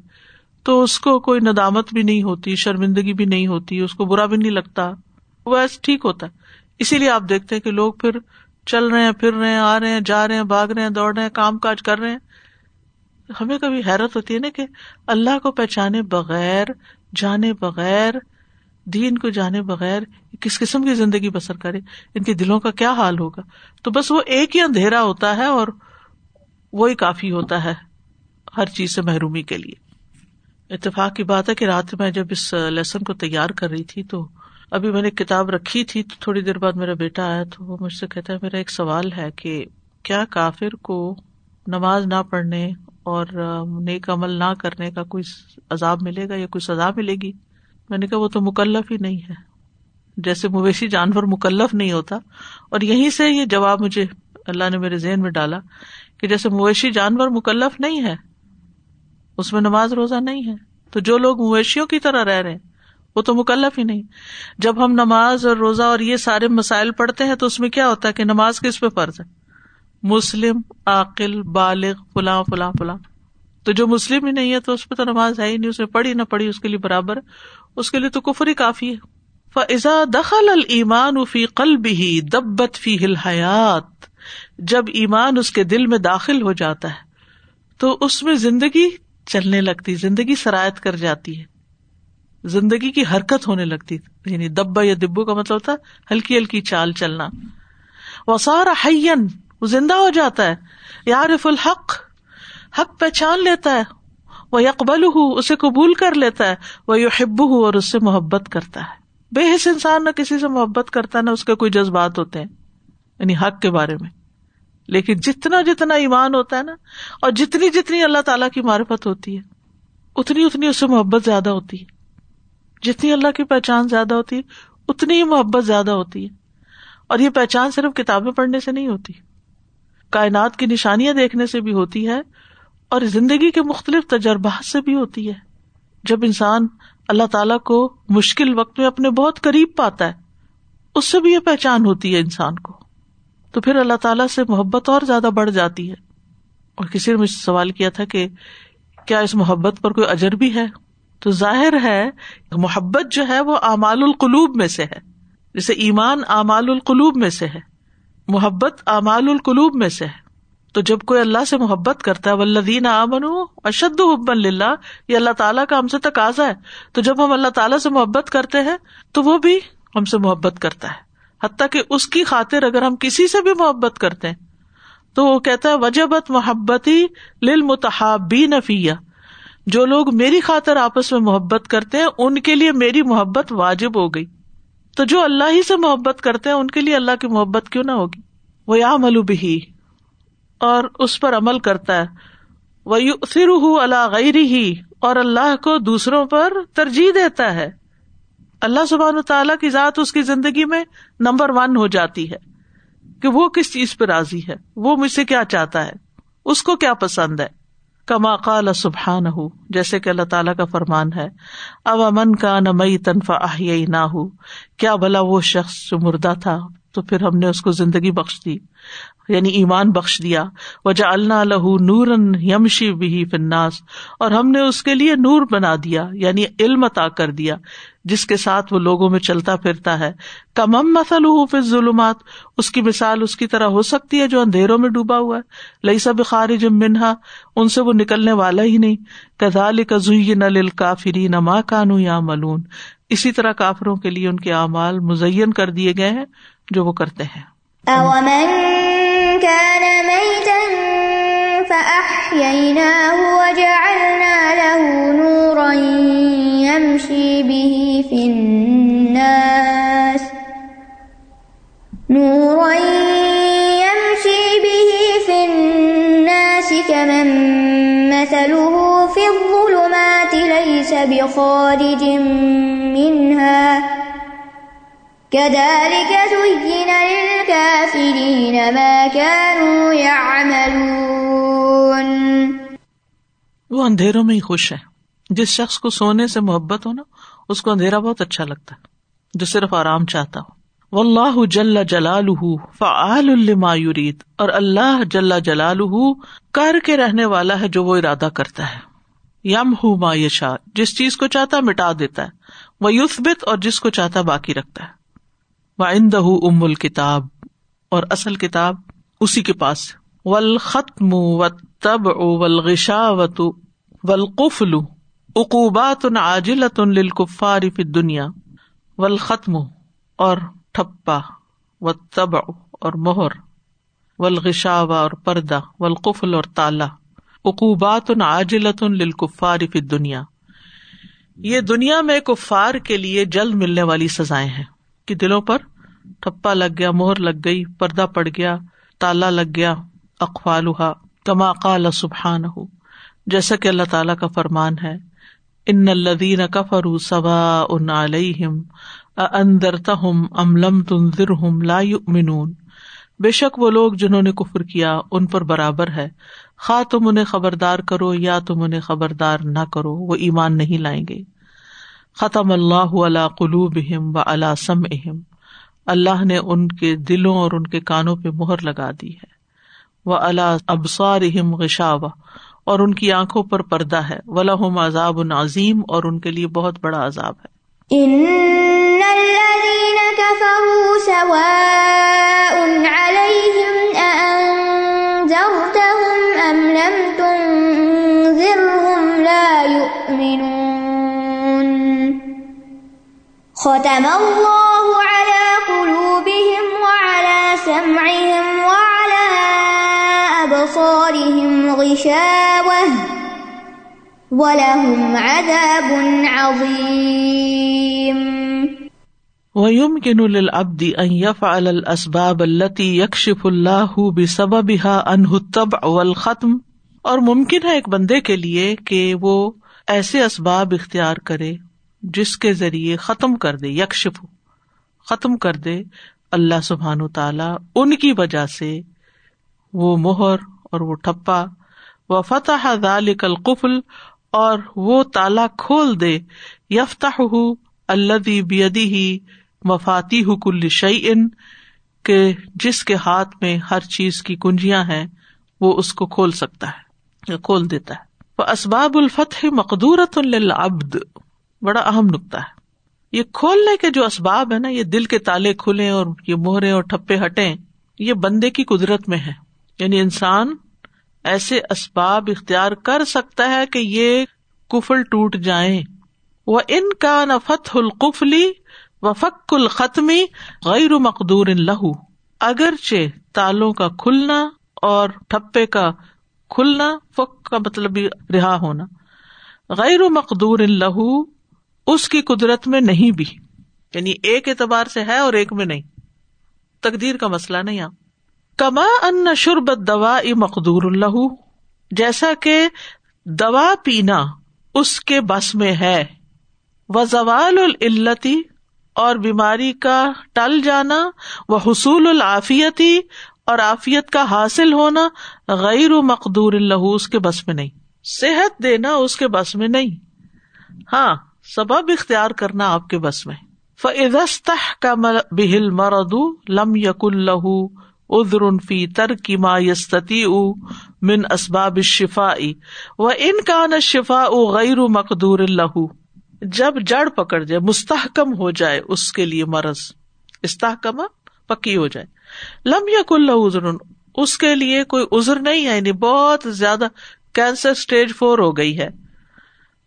تو اس کو کوئی ندامت بھی نہیں ہوتی، شرمندگی بھی نہیں ہوتی، اس کو برا بھی نہیں لگتا، وہ ایسے ٹھیک ہوتا ہے۔ اسی لیے آپ دیکھتے ہیں کہ لوگ پھر چل رہے ہیں، پھر رہے ہیں، آ رہے ہیں، جا رہے ہیں، بھاگ رہے ہیں، دوڑ رہے ہیں، کام کاج کر رہے ہیں۔ ہمیں کبھی حیرت ہوتی ہے نا کہ اللہ کو پہچانے بغیر، جانے بغیر، دین کو جانے بغیر کس قسم کی زندگی بسر کرے؟ ان کے دلوں کا کیا حال ہوگا؟ تو بس وہ ایک ہی اندھیرا ہوتا ہے اور وہی کافی ہوتا ہے ہر چیز سے محرومی کے لیے۔ اتفاق کی بات ہے کہ رات میں جب اس لیسن کو تیار کر رہی تھی تو ابھی میں نے کتاب رکھی تھی تو تھوڑی دیر بعد میرا بیٹا آیا تو وہ مجھ سے کہتا ہے میرا ایک سوال ہے کہ کیا کافر کو نماز نہ پڑھنے اور نیک عمل نہ کرنے کا کوئی عذاب ملے گا یا کوئی سزا ملے گی؟ میں نے کہا وہ تو مکلف ہی نہیں ہے۔ جیسے مویشی جانور مکلف نہیں ہوتا۔ اور یہیں سے یہ جواب مجھے اللہ نے میرے ذہن میں ڈالا کہ جیسے مویشی جانور مکلف نہیں ہے اس میں نماز روزہ نہیں ہے۔ تو جو لوگ مویشیوں کی طرح رہ رہے ہیں، وہ تو مکلف ہی نہیں۔ جب ہم نماز اور روزہ اور یہ سارے مسائل پڑھتے ہیں، تو اس میں کیا ہوتا ہے کہ نماز کس پہ فرض ہے؟ مسلم عقل بالغ، فلاں فلاں فلاں۔ تو جو مسلم ہی نہیں ہے، تو اس پہ تو نماز ہے ہی نہیں اس نے پڑھی نہ پڑھی، اس کے لیے برابر اس کے لیے تو کفر ہی کافی ہے۔ فضا دخل المان فی قلب ہی دبت فی ہل حیات جب ایمان اس کے دل میں داخل ہو جاتا ہے، تو اس میں زندگی چلنے لگتی، زندگی سرایت کر جاتی ہے۔ زندگی کی حرکت ہونے لگتی یعنی دبا یا دبو کا مطلب ہوتا ہے ہلکی ہلکی چال چلنا۔ وسار حین وہ زندہ ہو جاتا ہے۔ یارف الحق، حق پہچان لیتا ہے۔ وہ یکبل ہوں اسے قبول کر لیتا ہے۔ وہ یو حب ہوں اور اس سے محبت کرتا ہے۔ بے حص انسان نہ کسی سے محبت کرتا، نہ اس کے کوئی جذبات ہوتے ہیں۔ یعنی حق کے بارے میں۔ لیکن جتنا جتنا ایمان ہوتا ہے نا، اور جتنی جتنی اللہ تعالیٰ کی معرفت ہوتی ہے، اتنی اتنی اس سے محبت زیادہ ہوتی ہے۔ جتنی اللہ کی پہچان زیادہ ہوتی ہے، اتنی ہی محبت زیادہ ہوتی ہے۔ اور یہ پہچان صرف کتابیں پڑھنے سے نہیں ہوتی، کائنات کی نشانیاں دیکھنے سے بھی ہوتی ہے، اور زندگی کے مختلف تجربات سے بھی ہوتی ہے۔ جب انسان اللہ تعالی کو مشکل وقت میں اپنے بہت قریب پاتا ہے، اس سے بھی یہ پہچان ہوتی ہے انسان کو۔ تو پھر اللہ تعالیٰ سے محبت اور زیادہ بڑھ جاتی ہے۔ اور کسی نے مجھ سے سوال کیا تھا کہ کیا اس محبت پر کوئی اجر بھی ہے؟ تو ظاہر ہے محبت جو ہے وہ اعمال القلوب میں سے ہے۔ جیسے ایمان اعمال القلوب میں سے ہے۔ محبت اعمال القلوب میں سے ہے۔ تو جب کوئی اللہ سے محبت کرتا ہے ولدین امن اشد حبن اللہ یہ اللہ تعالیٰ کا ہم سے تقاضا ہے۔ تو جب ہم اللہ تعالیٰ سے محبت کرتے ہیں، تو وہ بھی ہم سے محبت کرتا ہے۔ حتیٰ کہ اس کی خاطر اگر ہم کسی سے بھی محبت کرتے ہیں، تو وہ کہتا ہے، وجبت محبتی لل متحابی نفیہ جو لوگ میری خاطر آپس میں محبت کرتے ہیں، ان کے لیے میری محبت واجب ہو گئی۔ تو جو اللہ ہی سے محبت کرتے ہیں، ان کے لیے اللہ کی محبت کیوں نہ ہوگی؟ وہ یا ملو بھی اور اس پر عمل کرتا ہے۔ وہ پھر اللہ غیر ہی اور اللہ کو دوسروں پر ترجیح دیتا ہے۔ اللہ سبحان تعالیٰ کی ذات اس کی زندگی میں نمبر ون ہو جاتی ہے کہ وہ کس چیز پہ راضی ہے؟ وہ مجھ سے کیا چاہتا ہے؟ اس کو کیا پسند ہے؟ کما قال سبحان ہو جیسے کہ اللہ تعالیٰ کا فرمان ہے اب امن کا نہ مئی تنفا نہ ہو کیا بلا وہ شخص جو مردہ تھا تو پھر ہم نے اس کو زندگی بخش دی یعنی ایمان بخش دیا وجہ اللہ لہو نور یمشی بھی فناس اور ہم نے اس کے لیے نور بنا دیا یعنی علم عطا کر دیا جس کے ساتھ وہ لوگوں میں چلتا پھرتا ہے۔ کمم مسل ہو ظلمات اس کی مثال اس کی طرح ہو سکتی ہے جو اندھیروں میں ڈوبا ہوا ہے۔ لئی سب خارج منہا، ان سے وہ نکلنے والا ہی نہیں۔ کزال کزوئی نل کافری نما کانو یا ملون اسی طرح کافروں کے لیے ان کے اعمال مزین کر دیے گئے ہیں جو وہ کرتے ہیں۔
كان ميتا فأحييناه وجعلنا له نورا يمشي به في الناس نورا يمشي به في الناس كمن مثله في الظلمات ليس بخارج منها كذلك زين للكافرين ما كانوا يعملون
وہ اندھیروں میں ہی خوش ہے۔ جس شخص کو سونے سے محبت ہو نا اس کو اندھیرا بہت اچھا لگتا ہے، جو صرف آرام چاہتا ہو۔ واللہ جل جلال فعال لما یرید، اور اللہ جل جلال کر کے رہنے والا ہے جو وہ ارادہ کرتا ہے۔ یم ہُو ما یشا جس چیز کو چاہتا مٹا دیتا ہے، وہ یوسبت اور جس کو چاہتا باقی رکھتا ہے۔ وہ اندہ ام الکتاب، اور اصل کتاب اسی کے پاس ول ختم و تب ولغشا وط ولقفل اقوبات عاجلت للکفار فی دنیا ول ختم اور ٹھپا و تب اور مہر ولغشاوا اور پردہ ولقفل اور تالا اقوبات عاجلت للکفار فی دنیا یہ دنیا میں کفار کے لیے جلد ملنے والی سزائیں ہیں کہ دلوں پر ٹھپا لگ گیا، مہر لگ گئی، پردہ پڑ گیا، تالا لگ گیا اقفال کما قال سبحان ہو جیسا کہ اللہ تعالی کا فرمان ہے۔ ان الدین کفر سبا ان علیہم اندر تہم ام لم تنظر ہم لا یؤمنون بے شک وہ لوگ جنہوں نے کفر کیا ان پر برابر ہے خواہ تم انہیں خبردار کرو یا تم انہیں خبردار نہ کرو، وہ ایمان نہیں لائیں گے۔ ختم اللہ علا قلوب اہم و اللہ سم اہم اللہ نے ان کے دلوں اور ان کے کانوں پہ مہر لگا دی ہے۔ وہ اللہ ابسار اہم غشاوا اور ان کی آنکھوں پر پردہ ہے۔ ولہم عذاب عظیم اور ان کے لیے بہت بڑا عذاب ہے۔
ان الذين كفروا سواء عليهم أأنذرتهم أم لم تنذرهم لا يؤمنون ختم الله على قلوبهم وعلى سمعهم وعلى أبصارهم غشاوة وَلَهُمْ عَذَابٌ عَظِيمٌ.
وَيُمْكِنُ لِلْعَبْدِ أَنْ يَفْعَلَ الْأَسْبَابَ الَّتِي يَكْشِفُ اللَّهُ بِسَبَبِهَا عَنْهُ الطَّبْعُ وَالْخَتْمُ۔ اور ممکن ہے ایک بندے کے لیے کہ وہ ایسے اسباب اختیار کرے جس کے ذریعے ختم کر دے، یکشف ختم کر دے اللہ سبحان تعالی ان کی وجہ سے وہ مہر اور وہ ٹھپا۔ و فتح ذلك القفل اور وہ تالا کھول دے۔ یفتا اللہ بیدی ہی مفاتی کل شعی ان کے جس کے ہاتھ میں ہر چیز کی کنجیاں ہیں، وہ اس کو کھول سکتا ہے، یا کھول دیتا ہے۔ وہ اسباب الفتح مقدورت العبد بڑا اہم نقطہ ہے۔ یہ کھولنے کے جو اسباب ہے نا، یہ دل کے تالے کھلے اور یہ موہرے اور ٹھپے ہٹے یہ بندے کی قدرت میں ہے یعنی انسان ایسے اسباب اختیار کر سکتا ہے کہ یہ کفل ٹوٹ جائیں۔ وہ ان کا نفت القفلی و فک الختمی غیر مقدور لہو۔ اگرچہ تالوں کا کھلنا اور ٹھپے کا کھلنا فک کا مطلب رہا ہونا۔ غیر مقدور لہو اس کی قدرت میں نہیں بھی۔ یعنی ایک اعتبار سے ہے اور ایک میں نہیں۔ تقدیر کا مسئلہ نہیں۔ آپ کما ان شربت دوا مقدور اللہ جیسا کہ دوا پینا اس کے بس میں ہے۔ وہ زوال العلتی، اور بیماری کا ٹل جانا وہ حصول العافیتی، اور عافیت کا حاصل ہونا غیر و مقدور اللہ اس کے بس میں نہیں۔ صحت دینا اس کے بس میں نہیں۔ ہاں سبب اختیار کرنا آپ کے بس میں۔ فضست کا بہل مردو لم یق اللہ ادر فی ترکی ما یستی من اسباب شفا و ان کا نہ شفا او غیر مقدور اللہ جب جڑ پکڑ جائے، مستحکم ہو جائے اس کے لیے مرض۔ استحکم پکی ہو جائے۔ لم یک اللہ ازر اس کے لیے کوئی ازر نہیں ہے یعنی بہت زیادہ کینسر اسٹیج فور ہو گئی ہے۔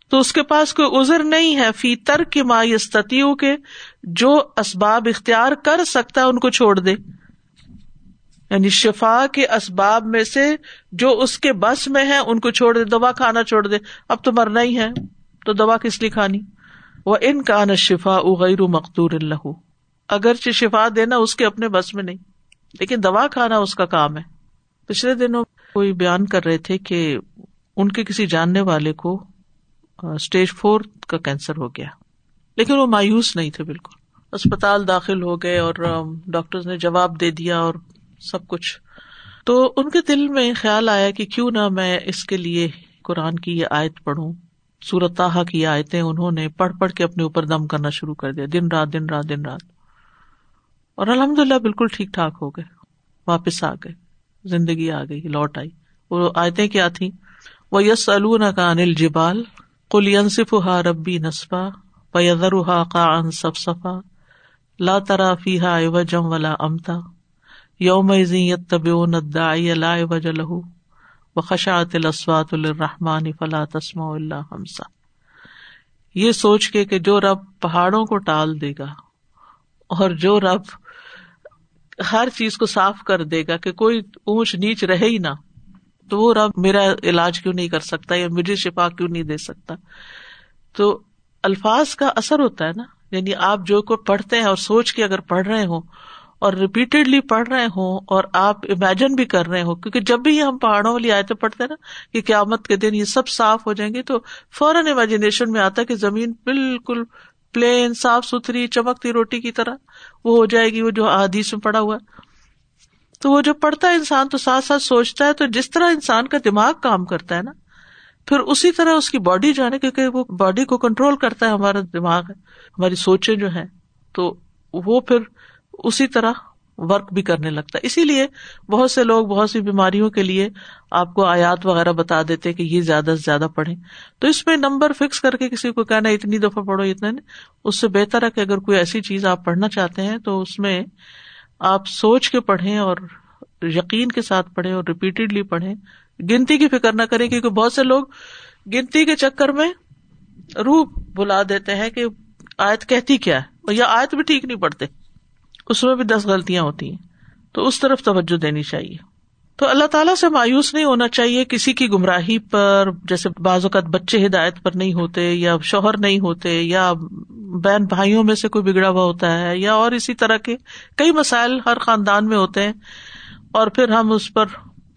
تو اس کے پاس کوئی ازر نہیں ہے فی ترک ما یستتی کے جو اسباب اختیار کر سکتا ہے ان کو چھوڑ دے۔ یعنی شفا کے اسباب میں سے جو اس کے بس میں ہے ان کو چھوڑ دے، دوا کھانا چھوڑ دے۔ اب تو مرنا ہی ہے، تو دوا کس لیے کھانی؟ وہ ان کا نا شفا اغیر مقدور اللہ اگرچہ شفا دینا اس کے اپنے بس میں نہیں، لیکن دوا کھانا اس کا کام ہے۔ پچھلے دنوں کوئی بیان کر رہے تھے کہ ان کے کسی جاننے والے کو اسٹیج فور کا کینسر ہو گیا۔ لیکن وہ مایوس نہیں تھے بالکل۔ اسپتال داخل ہو گئے اور ڈاکٹر نے جواب دے دیا اور سب کچھ۔ تو ان کے دل میں خیال آیا کہ کیوں نہ میں اس کے لیے قرآن کی یہ آیت پڑھوں۔ سورت کی آیتیں انہوں نے پڑھ پڑھ کے اپنے اوپر دم کرنا شروع کر دیا۔ دن رات دن رات دن رات۔ اور الحمد للہ بالکل ٹھیک ٹھاک ہو گئے۔ واپس آ گئے۔ زندگی آ گئی، لوٹ آئی۔ وہ آیتیں کیا تھی وہ یس کا انل جبال کل ینصف ہا ربی نسفا پیدر کا ان سف صفا لا ترا فی ہا جم ولا امتا یوم طب لا و خشاط الاسوات الرحمان فلا تسم اللہ ہمسا یہ سوچ کے کہ جو رب پہاڑوں کو ٹال دے گا اور جو رب ہر چیز کو صاف کر دے گا کہ کوئی اونچ نیچ رہے ہی نہ، تو وہ رب میرا علاج کیوں نہیں کر سکتا یا مجھے شفا کیوں نہیں دے سکتا؟ تو الفاظ کا اثر ہوتا ہے نا یعنی آپ جو کو پڑھتے ہیں اور سوچ کے اگر پڑھ رہے ہوں اور ریپیٹڈلی پڑھ رہے ہوں اور آپ امیجن بھی کر رہے ہوں، کیونکہ جب بھی ہم پہاڑوں والی آئے پڑھتے نا کہ قیامت کے دن یہ سب صاف ہو جائیں گے، تو فوراً امیجنیشن میں آتا ہے کہ زمین بالکل پلین صاف ستھری، چمکتی روٹی کی طرح وہ ہو جائے گی، وہ جو حدیث میں پڑا ہوا ہے۔ تو وہ جو پڑھتا ہے انسان، تو ساتھ ساتھ سوچتا ہے، تو جس طرح انسان کا دماغ کام کرتا ہے نا، پھر اسی طرح اس کی باڈی جو ہے نا کیونکہ وہ باڈی کو کنٹرول کرتا ہے، ہمارا دماغ ہماری سوچیں جو ہے تو وہ پھر اسی طرح ورک بھی کرنے لگتا ہے۔ اسی لیے بہت سے لوگ بہت سی بیماریوں کے لیے آپ کو آیات وغیرہ بتا دیتے کہ یہ زیادہ سے زیادہ پڑھے تو اس میں نمبر فکس کر کے کسی کو کہنا اتنی دفعہ پڑھو، اتنا نہیں، اس سے بہتر ہے کہ اگر کوئی ایسی چیز آپ پڑھنا چاہتے ہیں تو اس میں آپ سوچ کے پڑھیں اور یقین کے ساتھ پڑھیں اور ریپیٹڈلی پڑھیں۔ گنتی کی فکر نہ کریں کیونکہ بہت سے لوگ گنتی کے چکر میں روح بلا دیتے ہیں کہ آیت کہتی کیا ہے، یا آیت بھی ٹھیک نہیں پڑھتے۔ اس میں بھی دس غلطیاں ہوتی ہیں، تو اس طرف توجہ دینی چاہیے۔ تو اللہ تعالیٰ سے مایوس نہیں ہونا چاہیے کسی کی گمراہی پر، جیسے بعض اوقات بچے ہدایت پر نہیں ہوتے، یا شوہر نہیں ہوتے، یا بہن بھائیوں میں سے کوئی بگڑا ہوا ہوتا ہے، یا اور اسی طرح کے کئی مسائل ہر خاندان میں ہوتے ہیں، اور پھر ہم اس پر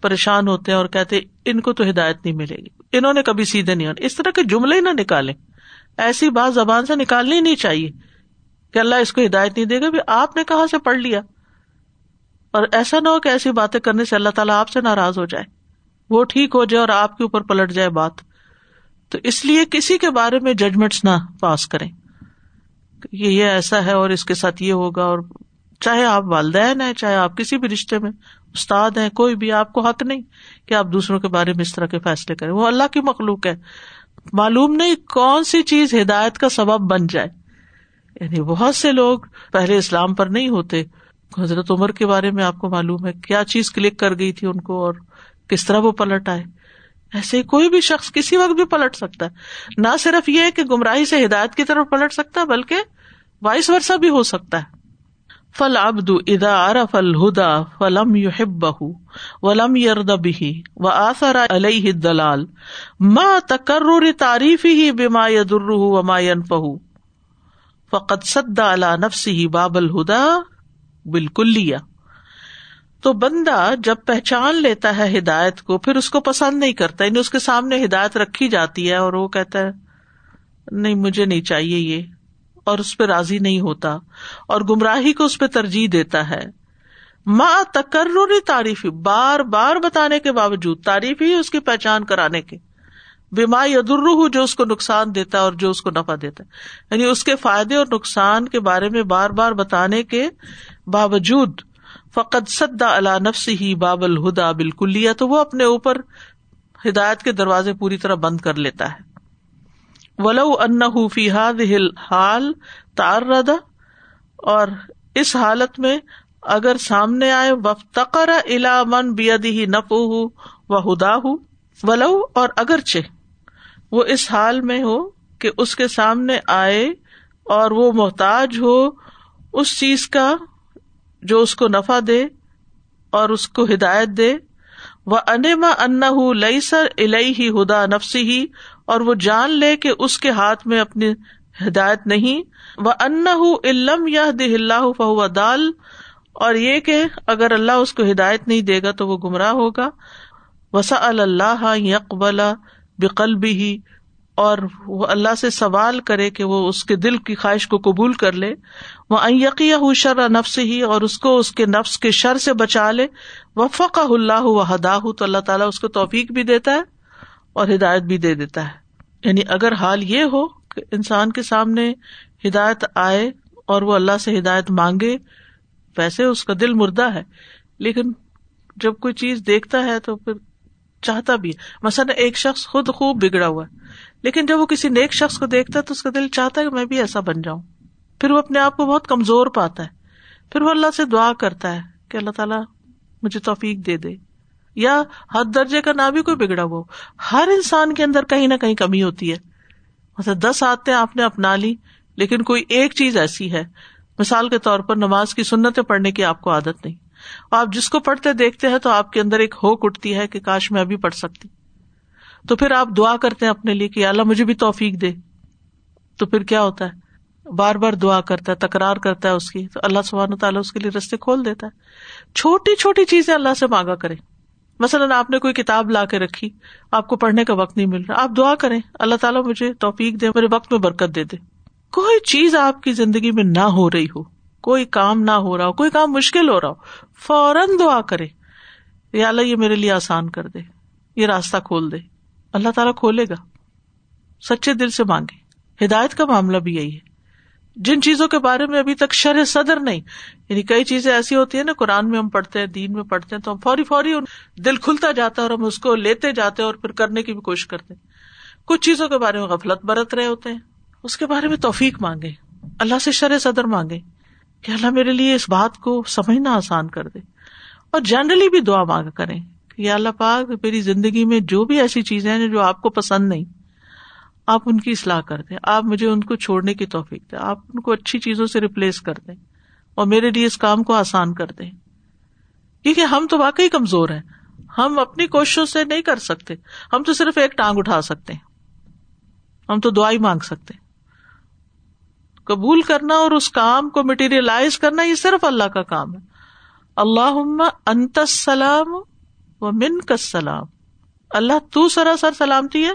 پریشان ہوتے ہیں اور کہتے ان کو تو ہدایت نہیں ملے گی۔ انہوں نے کبھی سیدھے نہیں ہونا۔ اس طرح کے جملے ہی نہ نکالے ایسی بات زبان سے نکالنی نہیں چاہیے۔ کہ اللہ اس کو ہدایت نہیں دے گا آپ نے کہاں سے پڑھ لیا؟ اور ایسا نہ ہو کہ ایسی باتیں کرنے سے اللہ تعالیٰ آپ سے ناراض ہو جائے۔ وہ ٹھیک ہو جائے اور آپ کے اوپر پلٹ جائے بات۔ تو اس لیے کسی کے بارے میں ججمنٹس نہ پاس کریں۔ یہ یہ ایسا ہے اور اس کے ساتھ یہ ہوگا اور چاہے آپ والدین ہیں، چاہے آپ کسی بھی رشتے میں استاد ہیں، کوئی بھی، آپ کو حق نہیں کہ آپ دوسروں کے بارے میں اس طرح کے فیصلے کریں۔ وہ اللہ کی مخلوق ہے۔ معلوم نہیں کون سی چیز ہدایت کا سبب بن جائے۔ یعنی بہت سے لوگ پہلے اسلام پر نہیں ہوتے۔ حضرت عمر کے بارے میں آپ کو معلوم ہے کیا چیز کلک کر گئی تھی ان کو اور کس طرح وہ پلٹ آئے۔ ایسے کوئی بھی شخص کسی وقت بھی پلٹ سکتا ہے۔ نہ صرف یہ کہ گمراہی سے ہدایت کی طرف پلٹ سکتا ہے، بلکہ وائس ورثہ بھی ہو سکتا ہے۔ فل ابد ادا ارف الہدا فلم یو ہب بہ ولم یرد بھی و آسر علیہ دلال ماں تکر تعریف ہی بما یدر وما ینفہ۔ فقط سدا اللہ نفس ہی باب الہدا بالکل لیا تو بندہ جب پہچان لیتا ہے ہدایت کو، پھر اس کو پسند نہیں کرتا یعنی اس کے سامنے ہدایت رکھی جاتی ہے اور وہ کہتا ہے، نہیں، مجھے نہیں چاہیے یہ، اور اس پہ راضی نہیں ہوتا، اور گمراہی کو اس پہ ترجیح دیتا ہے۔ ماں تکر تعریفی بار بار بتانے کے باوجود، تعریف ہی اس کی پہچان کرانے کے۔ بیما یدر جو اس کو نقصان دیتا ہے اور جو اس کو نفع دیتا ہے۔ یعنی اس کے فائدے اور نقصان کے بارے میں بار بار بتانے کے باوجود فقط سدا اللہ نفس ہی باب الہدا بالکل تو وہ اپنے اوپر ہدایت کے دروازے پوری طرح بند کر لیتا ہے۔ ولو ان فی فیحاد حال تار ردا اور اس حالت میں اگر سامنے آئے، وفتقر الا من بیدی نف ہُ و ہدا ہُ ولو، اور اگرچہ وہ اس حال میں ہو کہ اس کے سامنے آئے اور وہ محتاج ہو اس چیز کا جو اس کو نفع دے اور اس کو ہدایت دے۔ وہ انما ان لئی سر الہی ہی ہدا نفسی ہی اور وہ جان لے کہ اس کے ہاتھ میں اپنی ہدایت نہیں۔ وہ ان علم یا دہ اللہ فہو دال اور یہ کہ اگر اللہ اس کو ہدایت نہیں دے گا تو وہ گمراہ ہوگا۔ وسا اللہ یقبلا بقل بھی اور وہ اللہ سے سوال کرے کہ وہ اس کے دل کی خواہش کو قبول کر لے۔ وہ یقی شر نفس ہی اور اس کو اس کے نفس کے شر سے بچا لے۔ وہ فق اللہ و ہدا تو اللہ تعالیٰ اس کو توفیق بھی دیتا ہے اور ہدایت بھی دے دیتا ہے۔ یعنی اگر حال یہ ہو کہ انسان کے سامنے ہدایت آئے اور وہ اللہ سے ہدایت مانگے، ویسے اس کا دل مردہ ہے۔ لیکن جب کوئی چیز دیکھتا ہے تو پھر چاہتا بھی ہے۔ مثلاً ایک شخص خود خوب بگڑا ہوا ہے، لیکن جب وہ کسی نیک شخص کو دیکھتا ہے تو اس کا دل چاہتا ہے کہ میں بھی ایسا بن جاؤں۔ پھر وہ اپنے آپ کو بہت کمزور پاتا ہے۔ پھر وہ اللہ سے دعا کرتا ہے کہ اللہ تعالیٰ مجھے توفیق دے دے۔ یا حد درجے کا نہ بھی کوئی بگڑا ہو۔ ہر انسان کے اندر کہیں نہ کہیں کمی ہوتی ہے۔ مطلب دس آتے آپ نے اپنا لی، لیکن کوئی ایک چیز ایسی ہے۔ مثال کے طور پر نماز کی سنتیں پڑھنے کی آپ کو عادت نہیں۔ آپ جس کو پڑھتے دیکھتے ہیں تو آپ کے اندر ایک ہوک اٹھتی ہے کہ کاش میں ابھی پڑھ سکتی۔ تو پھر آپ دعا کرتے ہیں اپنے لیے کہ اللہ مجھے بھی توفیق دے۔ تو پھر کیا ہوتا ہے؟ بار بار دعا کرتا ہے، تکرار کرتا ہے اس کی۔ تو اللہ سبحانہ تعالیٰ اس کے لیے رستے کھول دیتا ہے۔ چھوٹی چھوٹی چیزیں اللہ سے مانگا کرے مثلاً آپ نے کوئی کتاب لا کے رکھی، آپ کو پڑھنے کا وقت نہیں مل رہا، آپ دعا کریں، اللہ تعالیٰ مجھے توفیق دے، میرے وقت میں برکت دے دے۔ کوئی چیز آپ کی زندگی میں نہ ہو رہی ہو۔ کوئی کام نہ ہو رہا ہو، کوئی کام مشکل ہو رہا ہو، فوراً دعا کرے، یا اللہ یہ میرے لیے آسان کر دے، یہ راستہ کھول دے۔ اللہ تعالیٰ کھولے گا۔ سچے دل سے مانگے۔ ہدایت کا معاملہ بھی یہی ہے۔ جن چیزوں کے بارے میں ابھی تک شر صدر نہیں یعنی کئی چیزیں ایسی ہوتی ہیں نا، قرآن میں ہم پڑھتے ہیں، دین میں پڑھتے ہیں، تو ہم فوری فوری دل کھلتا جاتا ہے اور ہم اس کو لیتے جاتے ہیں اور پھر کرنے کی بھی کوشش کرتے ہیں۔ کچھ چیزوں کے بارے میں غفلت برت رہے ہوتے ہیں۔ اس کے بارے میں توفیق مانگے۔ اللہ سے شر صدر مانگے۔ کہ اللہ میرے لیے اس بات کو سمجھنا آسان کر دے۔ اور جنرلی بھی دعا مانگ کریں کہ اللہ پاک، میری زندگی میں جو بھی ایسی چیزیں ہیں جو آپ کو پسند نہیں، آپ ان کی اصلاح کر دیں۔ آپ مجھے ان کو چھوڑنے کی توفیق دیں۔ آپ ان کو اچھی چیزوں سے ریپلیس کر دیں اور میرے لیے اس کام کو آسان کر دیں۔ کیونکہ ہم تو واقعی کمزور ہیں۔ ہم اپنی کوششوں سے نہیں کر سکتے۔ ہم تو صرف ایک ٹانگ اٹھا سکتے ہیں۔ ہم تو دعائی مانگ سکتے ہیں۔ قبول کرنا اور اس کام کو مٹیریلائز کرنا، یہ صرف اللہ کا کام ہے۔ اللہ انت السلام و من کا سلام اللہ تو سراسر سلامتی ہے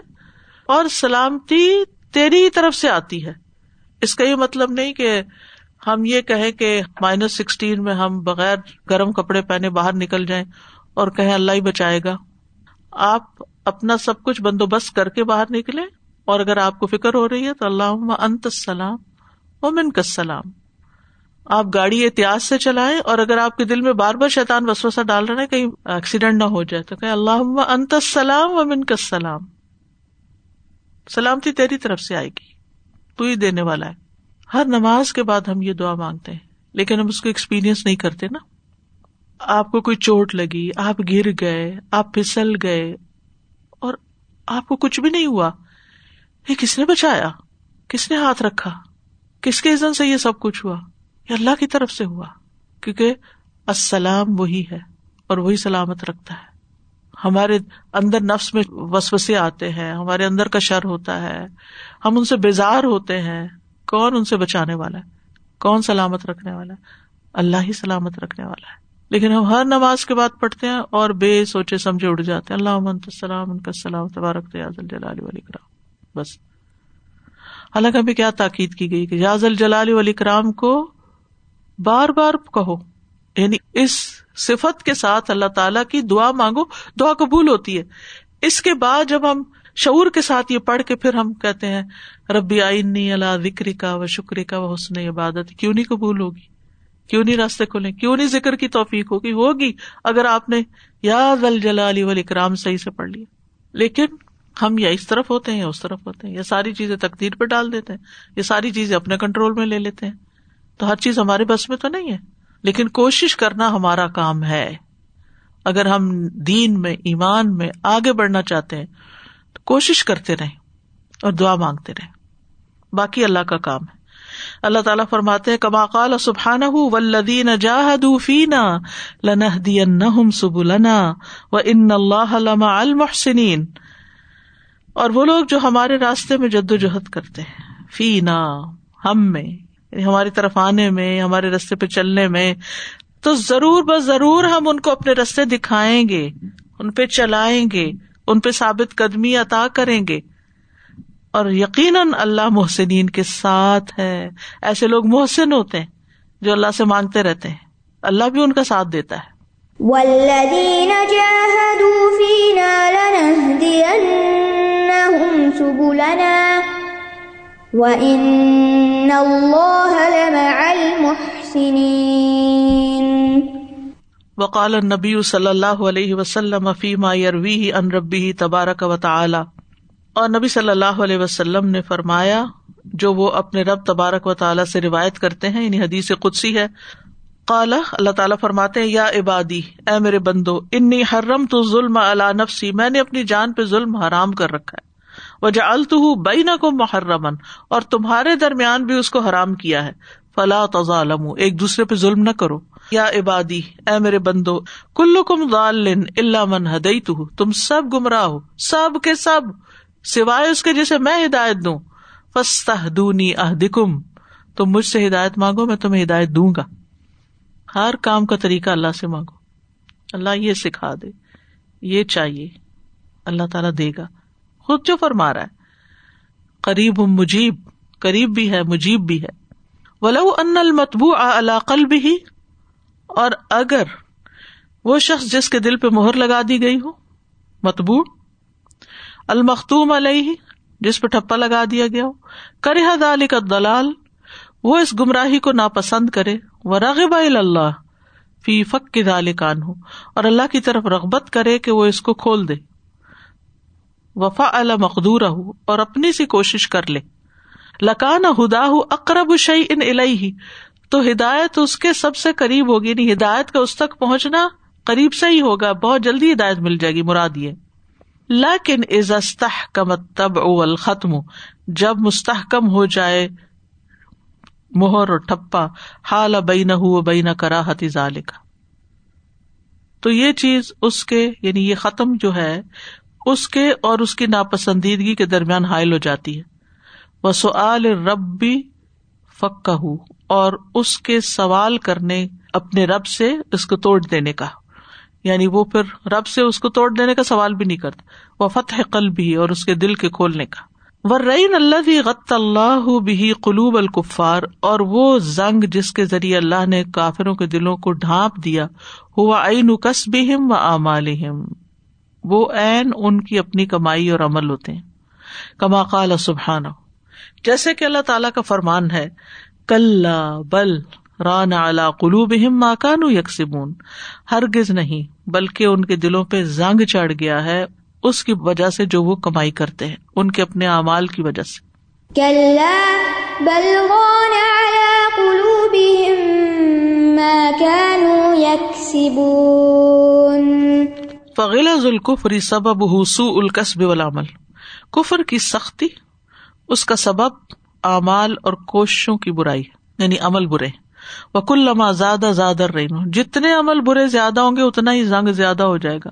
اور سلامتی تیری طرف سے آتی ہے۔ اس کا یہ مطلب نہیں کہ ہم یہ کہیں کہ مائنس سکسٹین میں ہم بغیر گرم کپڑے پہنے باہر نکل جائیں اور کہیں اللہ ہی بچائے گا۔ آپ اپنا سب کچھ بندوبست کر کے باہر نکلے اور اگر آپ کو فکر ہو رہی ہے تو اللہ انت السلام۔ و من کا سلام آپ گاڑی احتیاط سے چلائیں اور اگر آپ کے دل میں بار بار شیطان وسوسہ ڈال رہے کہیں ایکسیڈینٹ نہ ہو جائے، تو کہ اللہ انت السلام و من کا سلام سلامتی تیری طرف سے آئے گی، تو ہی دینے والا ہے۔ ہر نماز کے بعد ہم یہ دعا مانگتے ہیں، لیکن ہم اس کو ایکسپیرئنس نہیں کرتے نا۔ آپ کو کوئی چوٹ لگی، آپ گر گئے، آپ پھسل گئے، اور آپ کو کچھ بھی نہیں ہوا۔ یہ کس نے بچایا؟ کس نے ہاتھ رکھا؟ کس کے عزن سے یہ سب کچھ ہوا؟ یہ اللہ کی طرف سے ہوا، کیونکہ السلام وہی ہے اور وہی سلامت رکھتا ہے۔ ہمارے اندر نفس میں وسوسے آتے ہیں، ہمارے اندر کا شر ہوتا ہے، ہم ان سے بیزار ہوتے ہیں۔ کون ان سے بچانے والا ہے؟ کون سلامت رکھنے والا ہے؟ اللہ ہی سلامت رکھنے والا ہے۔ لیکن ہم ہر نماز کے بعد پڑھتے ہیں اور بے سوچے سمجھے اڑ جاتے ہیں۔ اللہ السلام، ان کا السلام، تبارک جلال علی کرام بس۔ حالانکہ ابھی کیا تاکید کی گئی کہ یاز الجلال علی کرام کو بار بار کہو۔ یعنی اس صفت کے ساتھ اللہ تعالیٰ کی دعا مانگو، دعا قبول ہوتی ہے۔ اس کے بعد جب ہم شعور کے ساتھ یہ پڑھ کے پھر ہم کہتے ہیں، ربی آئینی اللہ ذکر کا و شکر کا و حسن عبادت کیوں نہیں قبول ہوگی؟ کیوں نہیں راستے کھولیں؟ کیوں نہیں ذکر کی توفیق ہوگی؟ ہوگی، اگر آپ نے یاد الجلال ولی کرام صحیح سے پڑھ لیا۔ لیکن ہم یا اس طرف ہوتے ہیں یا اس طرف ہوتے ہیں یہ ساری چیزیں تقدیر پہ ڈال دیتے ہیں یہ ساری چیزیں اپنے کنٹرول میں لے لیتے ہیں۔ تو ہر چیز ہمارے بس میں تو نہیں ہے، لیکن کوشش کرنا ہمارا کام ہے۔ اگر ہم دین میں، ایمان میں آگے بڑھنا چاہتے ہیں، تو کوشش کرتے رہیں اور دعا مانگتے رہیں۔ باقی اللہ کا کام ہے۔ اللہ تعالیٰ فرماتے ہیں، کما قال سبحان ولدین جاہد فینا لنہدینہم سبلنا و ان اللہ لمع المحسنین۔ اور وہ لوگ جو ہمارے راستے میں جد و جہد کرتے ہیں۔ فینا، ہم میں، ہماری طرف آنے میں، ہمارے رستے پہ چلنے میں۔ تو ضرور بس ضرور ہم ان کو اپنے رستے دکھائیں گے، ان پہ چلائیں گے، ان پہ ثابت قدمی عطا کریں گے۔ اور یقیناً اللہ محسنین کے ساتھ ہے۔ ایسے لوگ محسن ہوتے ہیں جو اللہ سے مانگتے رہتے ہیں۔ اللہ بھی ان کا ساتھ دیتا ہے۔
والذین جاہدوا فینا سبلنا وَإِنَّ اللَّهَ لَمَعَ الْمُحْسِنِينَ.
وقال النبی صلی اللہ علیہ وسلم فیما یرویہ ان ربی تبارک و تعالی. اور نبی صلی اللہ علیہ وسلم نے فرمایا، جو وہ اپنے رب تبارک و تعالیٰ سے روایت کرتے ہیں یعنی حدیث قدسی ہے کالا اللہ تعالیٰ فرماتے ہیں، یا عبادی، اے میرے بندو، انی حرم تو ظلم اللہ نفسی، میں نے اپنی جان پہ ظلم حرام کر رکھا ہے۔ وجہ التو بینا کو محرمن اور تمہارے درمیان بھی اس کو حرام کیا ہے۔ فلا تظالم ایک دوسرے پہ ظلم نہ کرو۔ یا عبادی، اے میرے بندو کلو کم ضالن اللہ من ہدئی تم سب گمراہ ہو، سب کے سب، سوائے اس کے جسے میں ہدایت دوں۔ فستا اہدکم تم مجھ سے ہدایت مانگو، میں تمہیں ہدایت دوں گا۔ ہر کام کا طریقہ اللہ سے مانگو۔ اللہ یہ سکھا دے، یہ چاہیے، اللہ تعالیٰ دے گا۔ خود جو فرما رہا ہے۔ قریب مجیب، قریب بھی ہے، مجیب بھی ہے۔ ولو ان المتبو علاقل بھی اور اگر وہ شخص جس کے دل پہ مہر لگا دی گئی ہو متبو المختوم علیہ، جس پہ ٹھپا لگا دیا گیا ہو کرہ دال کا دلال وہ اس گمراہی کو ناپسند کرے۔ وہ رغب اللہ فی فک کے دال کان ہو اور اللہ کی طرف رغبت کرے کہ وہ اس کو کھول دے۔ وفا اللہ مقدور اور اپنی سی کوشش کر لے۔ لکان ہدا اقرب شعی ان الہی تو ہدایت اس کے سب سے قریب ہوگی نہیں ہدایت کا اس تک پہنچنا قریب سے ہی ہوگا، بہت جلدی ہدایت مل جائے گی، مراد یہ۔ لیکن کم تب اول ختم جب مستحکم ہو جائے مہر اور ٹھپا، حال بین ہو بین کرا حتی کا تو یہ چیز اس کے یعنی یہ ختم جو ہے اس کے اور اس کی ناپسندیدگی کے درمیان حائل ہو جاتی ہے۔ وہ سعال رب بھی فکا اور اس کے سوال کرنے اپنے رب سے اس کو توڑ دینے کا۔ یعنی وہ پھر رب سے اس کو توڑ دینے کا سوال بھی نہیں کرتا۔ وہ فتح قلب بھی اور اس کے دل کے کھولنے کا۔ ورعین اللہ غت اللہ بھی قلوب الکفار اور وہ زنگ جس کے ذریعے اللہ نے کافروں کے دلوں کو ڈھانپ دیا ہوا عین کس بہم و وہ عین ان کی اپنی کمائی اور عمل ہوتے ہیں۔ کما قال سبحان جیسے کہ اللہ تعالیٰ کا فرمان ہے کل بل ران اعلی قلوب ماکانو یکسبون۔ ہرگز نہیں، بلکہ ان کے دلوں پہ زنگ چڑھ گیا ہے، اس کی وجہ سے جو وہ کمائی کرتے ہیں، ان کے اپنے اعمال کی وجہ سے۔ فغیلا ذوالکفری سبب حسو القصب والعمل۔ کفر کی سختی، اس کا سبب اعمال اور کوششوں کی برائی یعنی عمل برے۔ وکل لما زیادہ زیادہ رہی جتنے عمل برے زیادہ ہوں گے، اتنا ہی زنگ زیادہ ہو جائے گا۔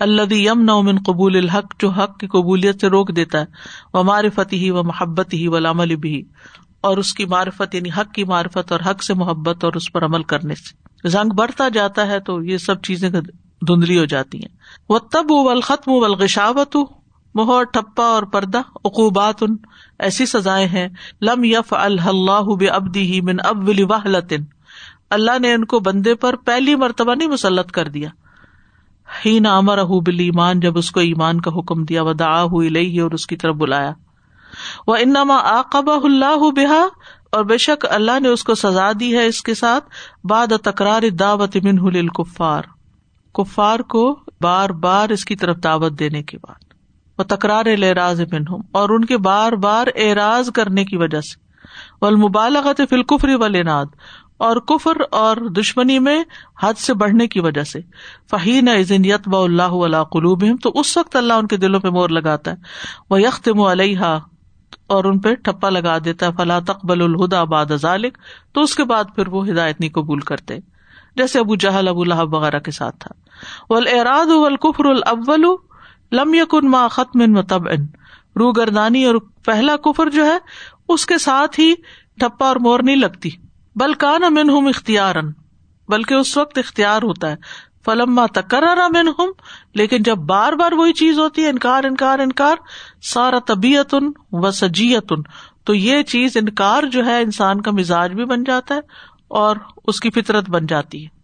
اللہ یم نومن قبول الحق، جو حق کی قبولیت سے روک دیتا ہے۔ وہ معرفت ہی و محبت ہی ولامل بھی اور اس کی معرفت یعنی حق کی معرفت اور حق سے محبت اور اس پر عمل کرنے سے۔ زنگ بڑھتا جاتا ہے تو یہ سب چیزیں دھندلی ہو جاتی ہیں۔ وہ تب ختم ولغشاوت مہر، ٹھپا اور پردہ اقوبات ان ایسی سزائیں ہیں۔ لم یف اللہ ابدی ہی من اب واہ اللہ نے ان کو بندے پر پہلی مرتبہ نہیں مسلط کر دیا۔ ہی نہ امر بل ایمان جب اس کو ایمان کا حکم دیا وہ دا ہوئی لئی اور اس کی طرف بلایا۔ وہ انما آقب اللہ بحا اور بے شک اللہ نے اس کو سزا دی ہے اس کے ساتھ باد تکرار دعوت من کفار کفار کو بار بار اس کی طرف دعوت دینے کے بعد۔ وہ تکرار لراز من ہوں اور ان کے بار بار اعراض کرنے کی وجہ سے۔ والمبالغت فی الکفر والاناد، اور کفر اور دشمنی میں حد سے بڑھنے کی وجہ سے۔ فہین یت با اللہ علیہ قلوب تو اس وقت اللہ ان کے دلوں پہ مور لگاتا ہے۔ وہ یختم علیہ اور ان پہ ٹھپا لگا دیتا ہے۔ فلاں تقبل الہدا باد ذالک تو اس کے بعد پھر وہ ہدایت نہیں قبول کرتے۔ جیسے ابو جہل، ابو الحب وغیرہ کے ساتھ تھا۔ ولاد الکفر الاول لم یکن ما ختم متب ان اور پہلا کفر جو ہے، اس کے ساتھ ہی ٹھپا اور مور نہیں لگتی۔ بلکان امن ہوں اختیار بلکہ اس وقت اختیار ہوتا ہے۔ فلما تکرر منہم، لیکن جب بار بار وہی چیز ہوتی ہے، انکار انکار انکار، سارا طبیعت و سجیت۔ تو یہ چیز انکار جو ہے، انسان کا مزاج بھی بن جاتا ہے۔ اور اس کی فطرت بن جاتی ہے۔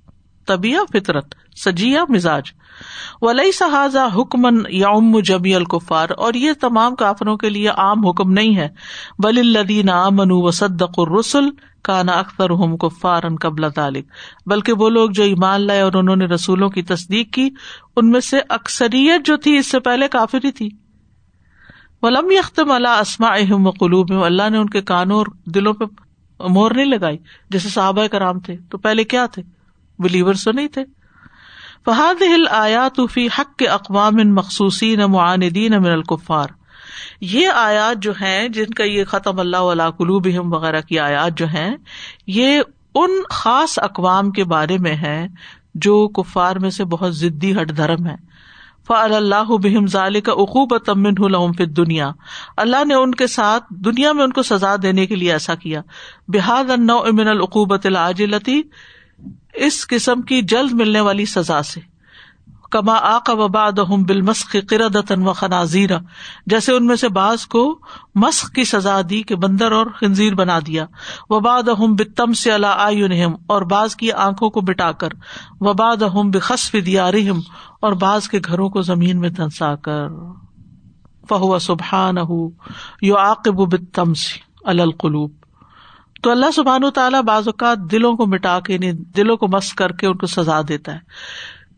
طبیع فطرت سجیا مزاج۔ ولی سہذا حکمن یوم جبی الکفار۔ اور یہ تمام کافروں کے لیے عام حکم نہیں ہے۔ بل الدین امن و صدق الرسل کانا اختر ہم کفارن قبل تعلق بلکہ وہ لوگ جو ایمان لائے اور انہوں نے رسولوں کی تصدیق کی، ان میں سے اکثریت جو تھی، اس سے پہلے کافر ہی تھی۔ ولم یختم اللہ اسما اہم و قلوب اللہ نے ان کے کانوں اور دلوں پہ مور نہیں لگائی۔ جیسے صحابہ کرام تھے۔ تو پہلے کیا تھے؟ بلیورس تو نہیں تھے۔ فہاد ہل آیات فی حق کے اقوام ان مخصوصی نہ معاندین من الکفار یہ آیات جو ہیں، جن کا یہ ختم اللہ علیہ قلوب وغیرہ کی آیات جو ہیں، یہ ان خاص اقوام کے بارے میں ہے جو کفار میں سے بہت ضدی ہٹ دھرم ہے فعل اللہ بہم ظال کا اقوب تمن الحم فت دنیا اللہ نے ان کے ساتھ دنیا میں ان کو سزا دینے کے لیے ایسا کیا۔ بحاد امن العقوبت العاجلتی، اس قسم کی جلد ملنے والی سزا سے۔ کما آ وباد بال مسق قردن و خنازیرا، جیسے ان میں سے بعض کو مسق کی سزا دی کہ بندر اور خنزیر بنا دیا۔ وباد اہم بتم سے اللہ آئین اور بعض کی آنکھوں کو بٹا کر۔ وباد اہم بخصف دیارحم اور بعض کے گھروں کو زمین میں دھنسا کر۔ فہو سبحان یو عاقب بتم سے القلوب۔ تو اللہ سبحان و تعالیٰ بعض اوقات دلوں کو مٹا کے یعنی دلوں کو مس کر کے ان کو سزا دیتا ہے۔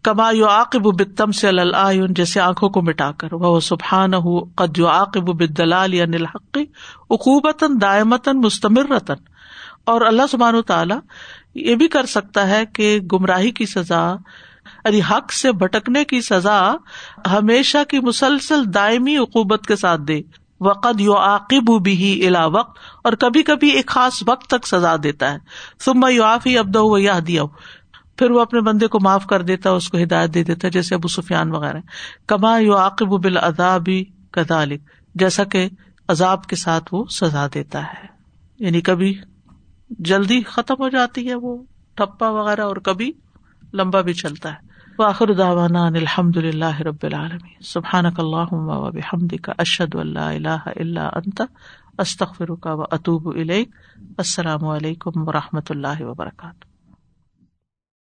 کما یو عاقب بتم سے اللہ جیسے آنکھوں کو مٹا کر۔ وہ سبحان ہو قد یو عاقب بدلال یا نلحقی اقوبتاً دائمتاً مستمر رتن اور اللہ سبحان و تعالیٰ یہ بھی کر سکتا ہے کہ گمراہی کی سزا یعنی حق سے بھٹکنے کی سزا ہمیشہ کی مسلسل دائمی اقوبت کے ساتھ دے۔ وقد یو عاقب بھی الا وقت، اور کبھی کبھی ایک خاص وقت تک سزا دیتا ہے۔ سما یو آفی ابد یا دیا پھر وہ اپنے بندے کو معاف کر دیتا، اس کو ہدایت دے دیتا، جیسے ابو سفیان وغیرہ۔ کما یو عاقب بال ادابی کدالک جیسا کہ عذاب کے ساتھ وہ سزا دیتا ہے۔ یعنی کبھی جلدی ختم ہو جاتی ہے وہ ٹھپا وغیرہ، اور کبھی لمبا بھی چلتا ہے۔ واخر داوانا الحمد اللہ رب العالمین۔ سبحان اللہ وحمد کا اشد اللہ اللہ اللہ انت استخر کا و اطوب السلام علیکم و رحمۃ اللہ وبرکاتہ۔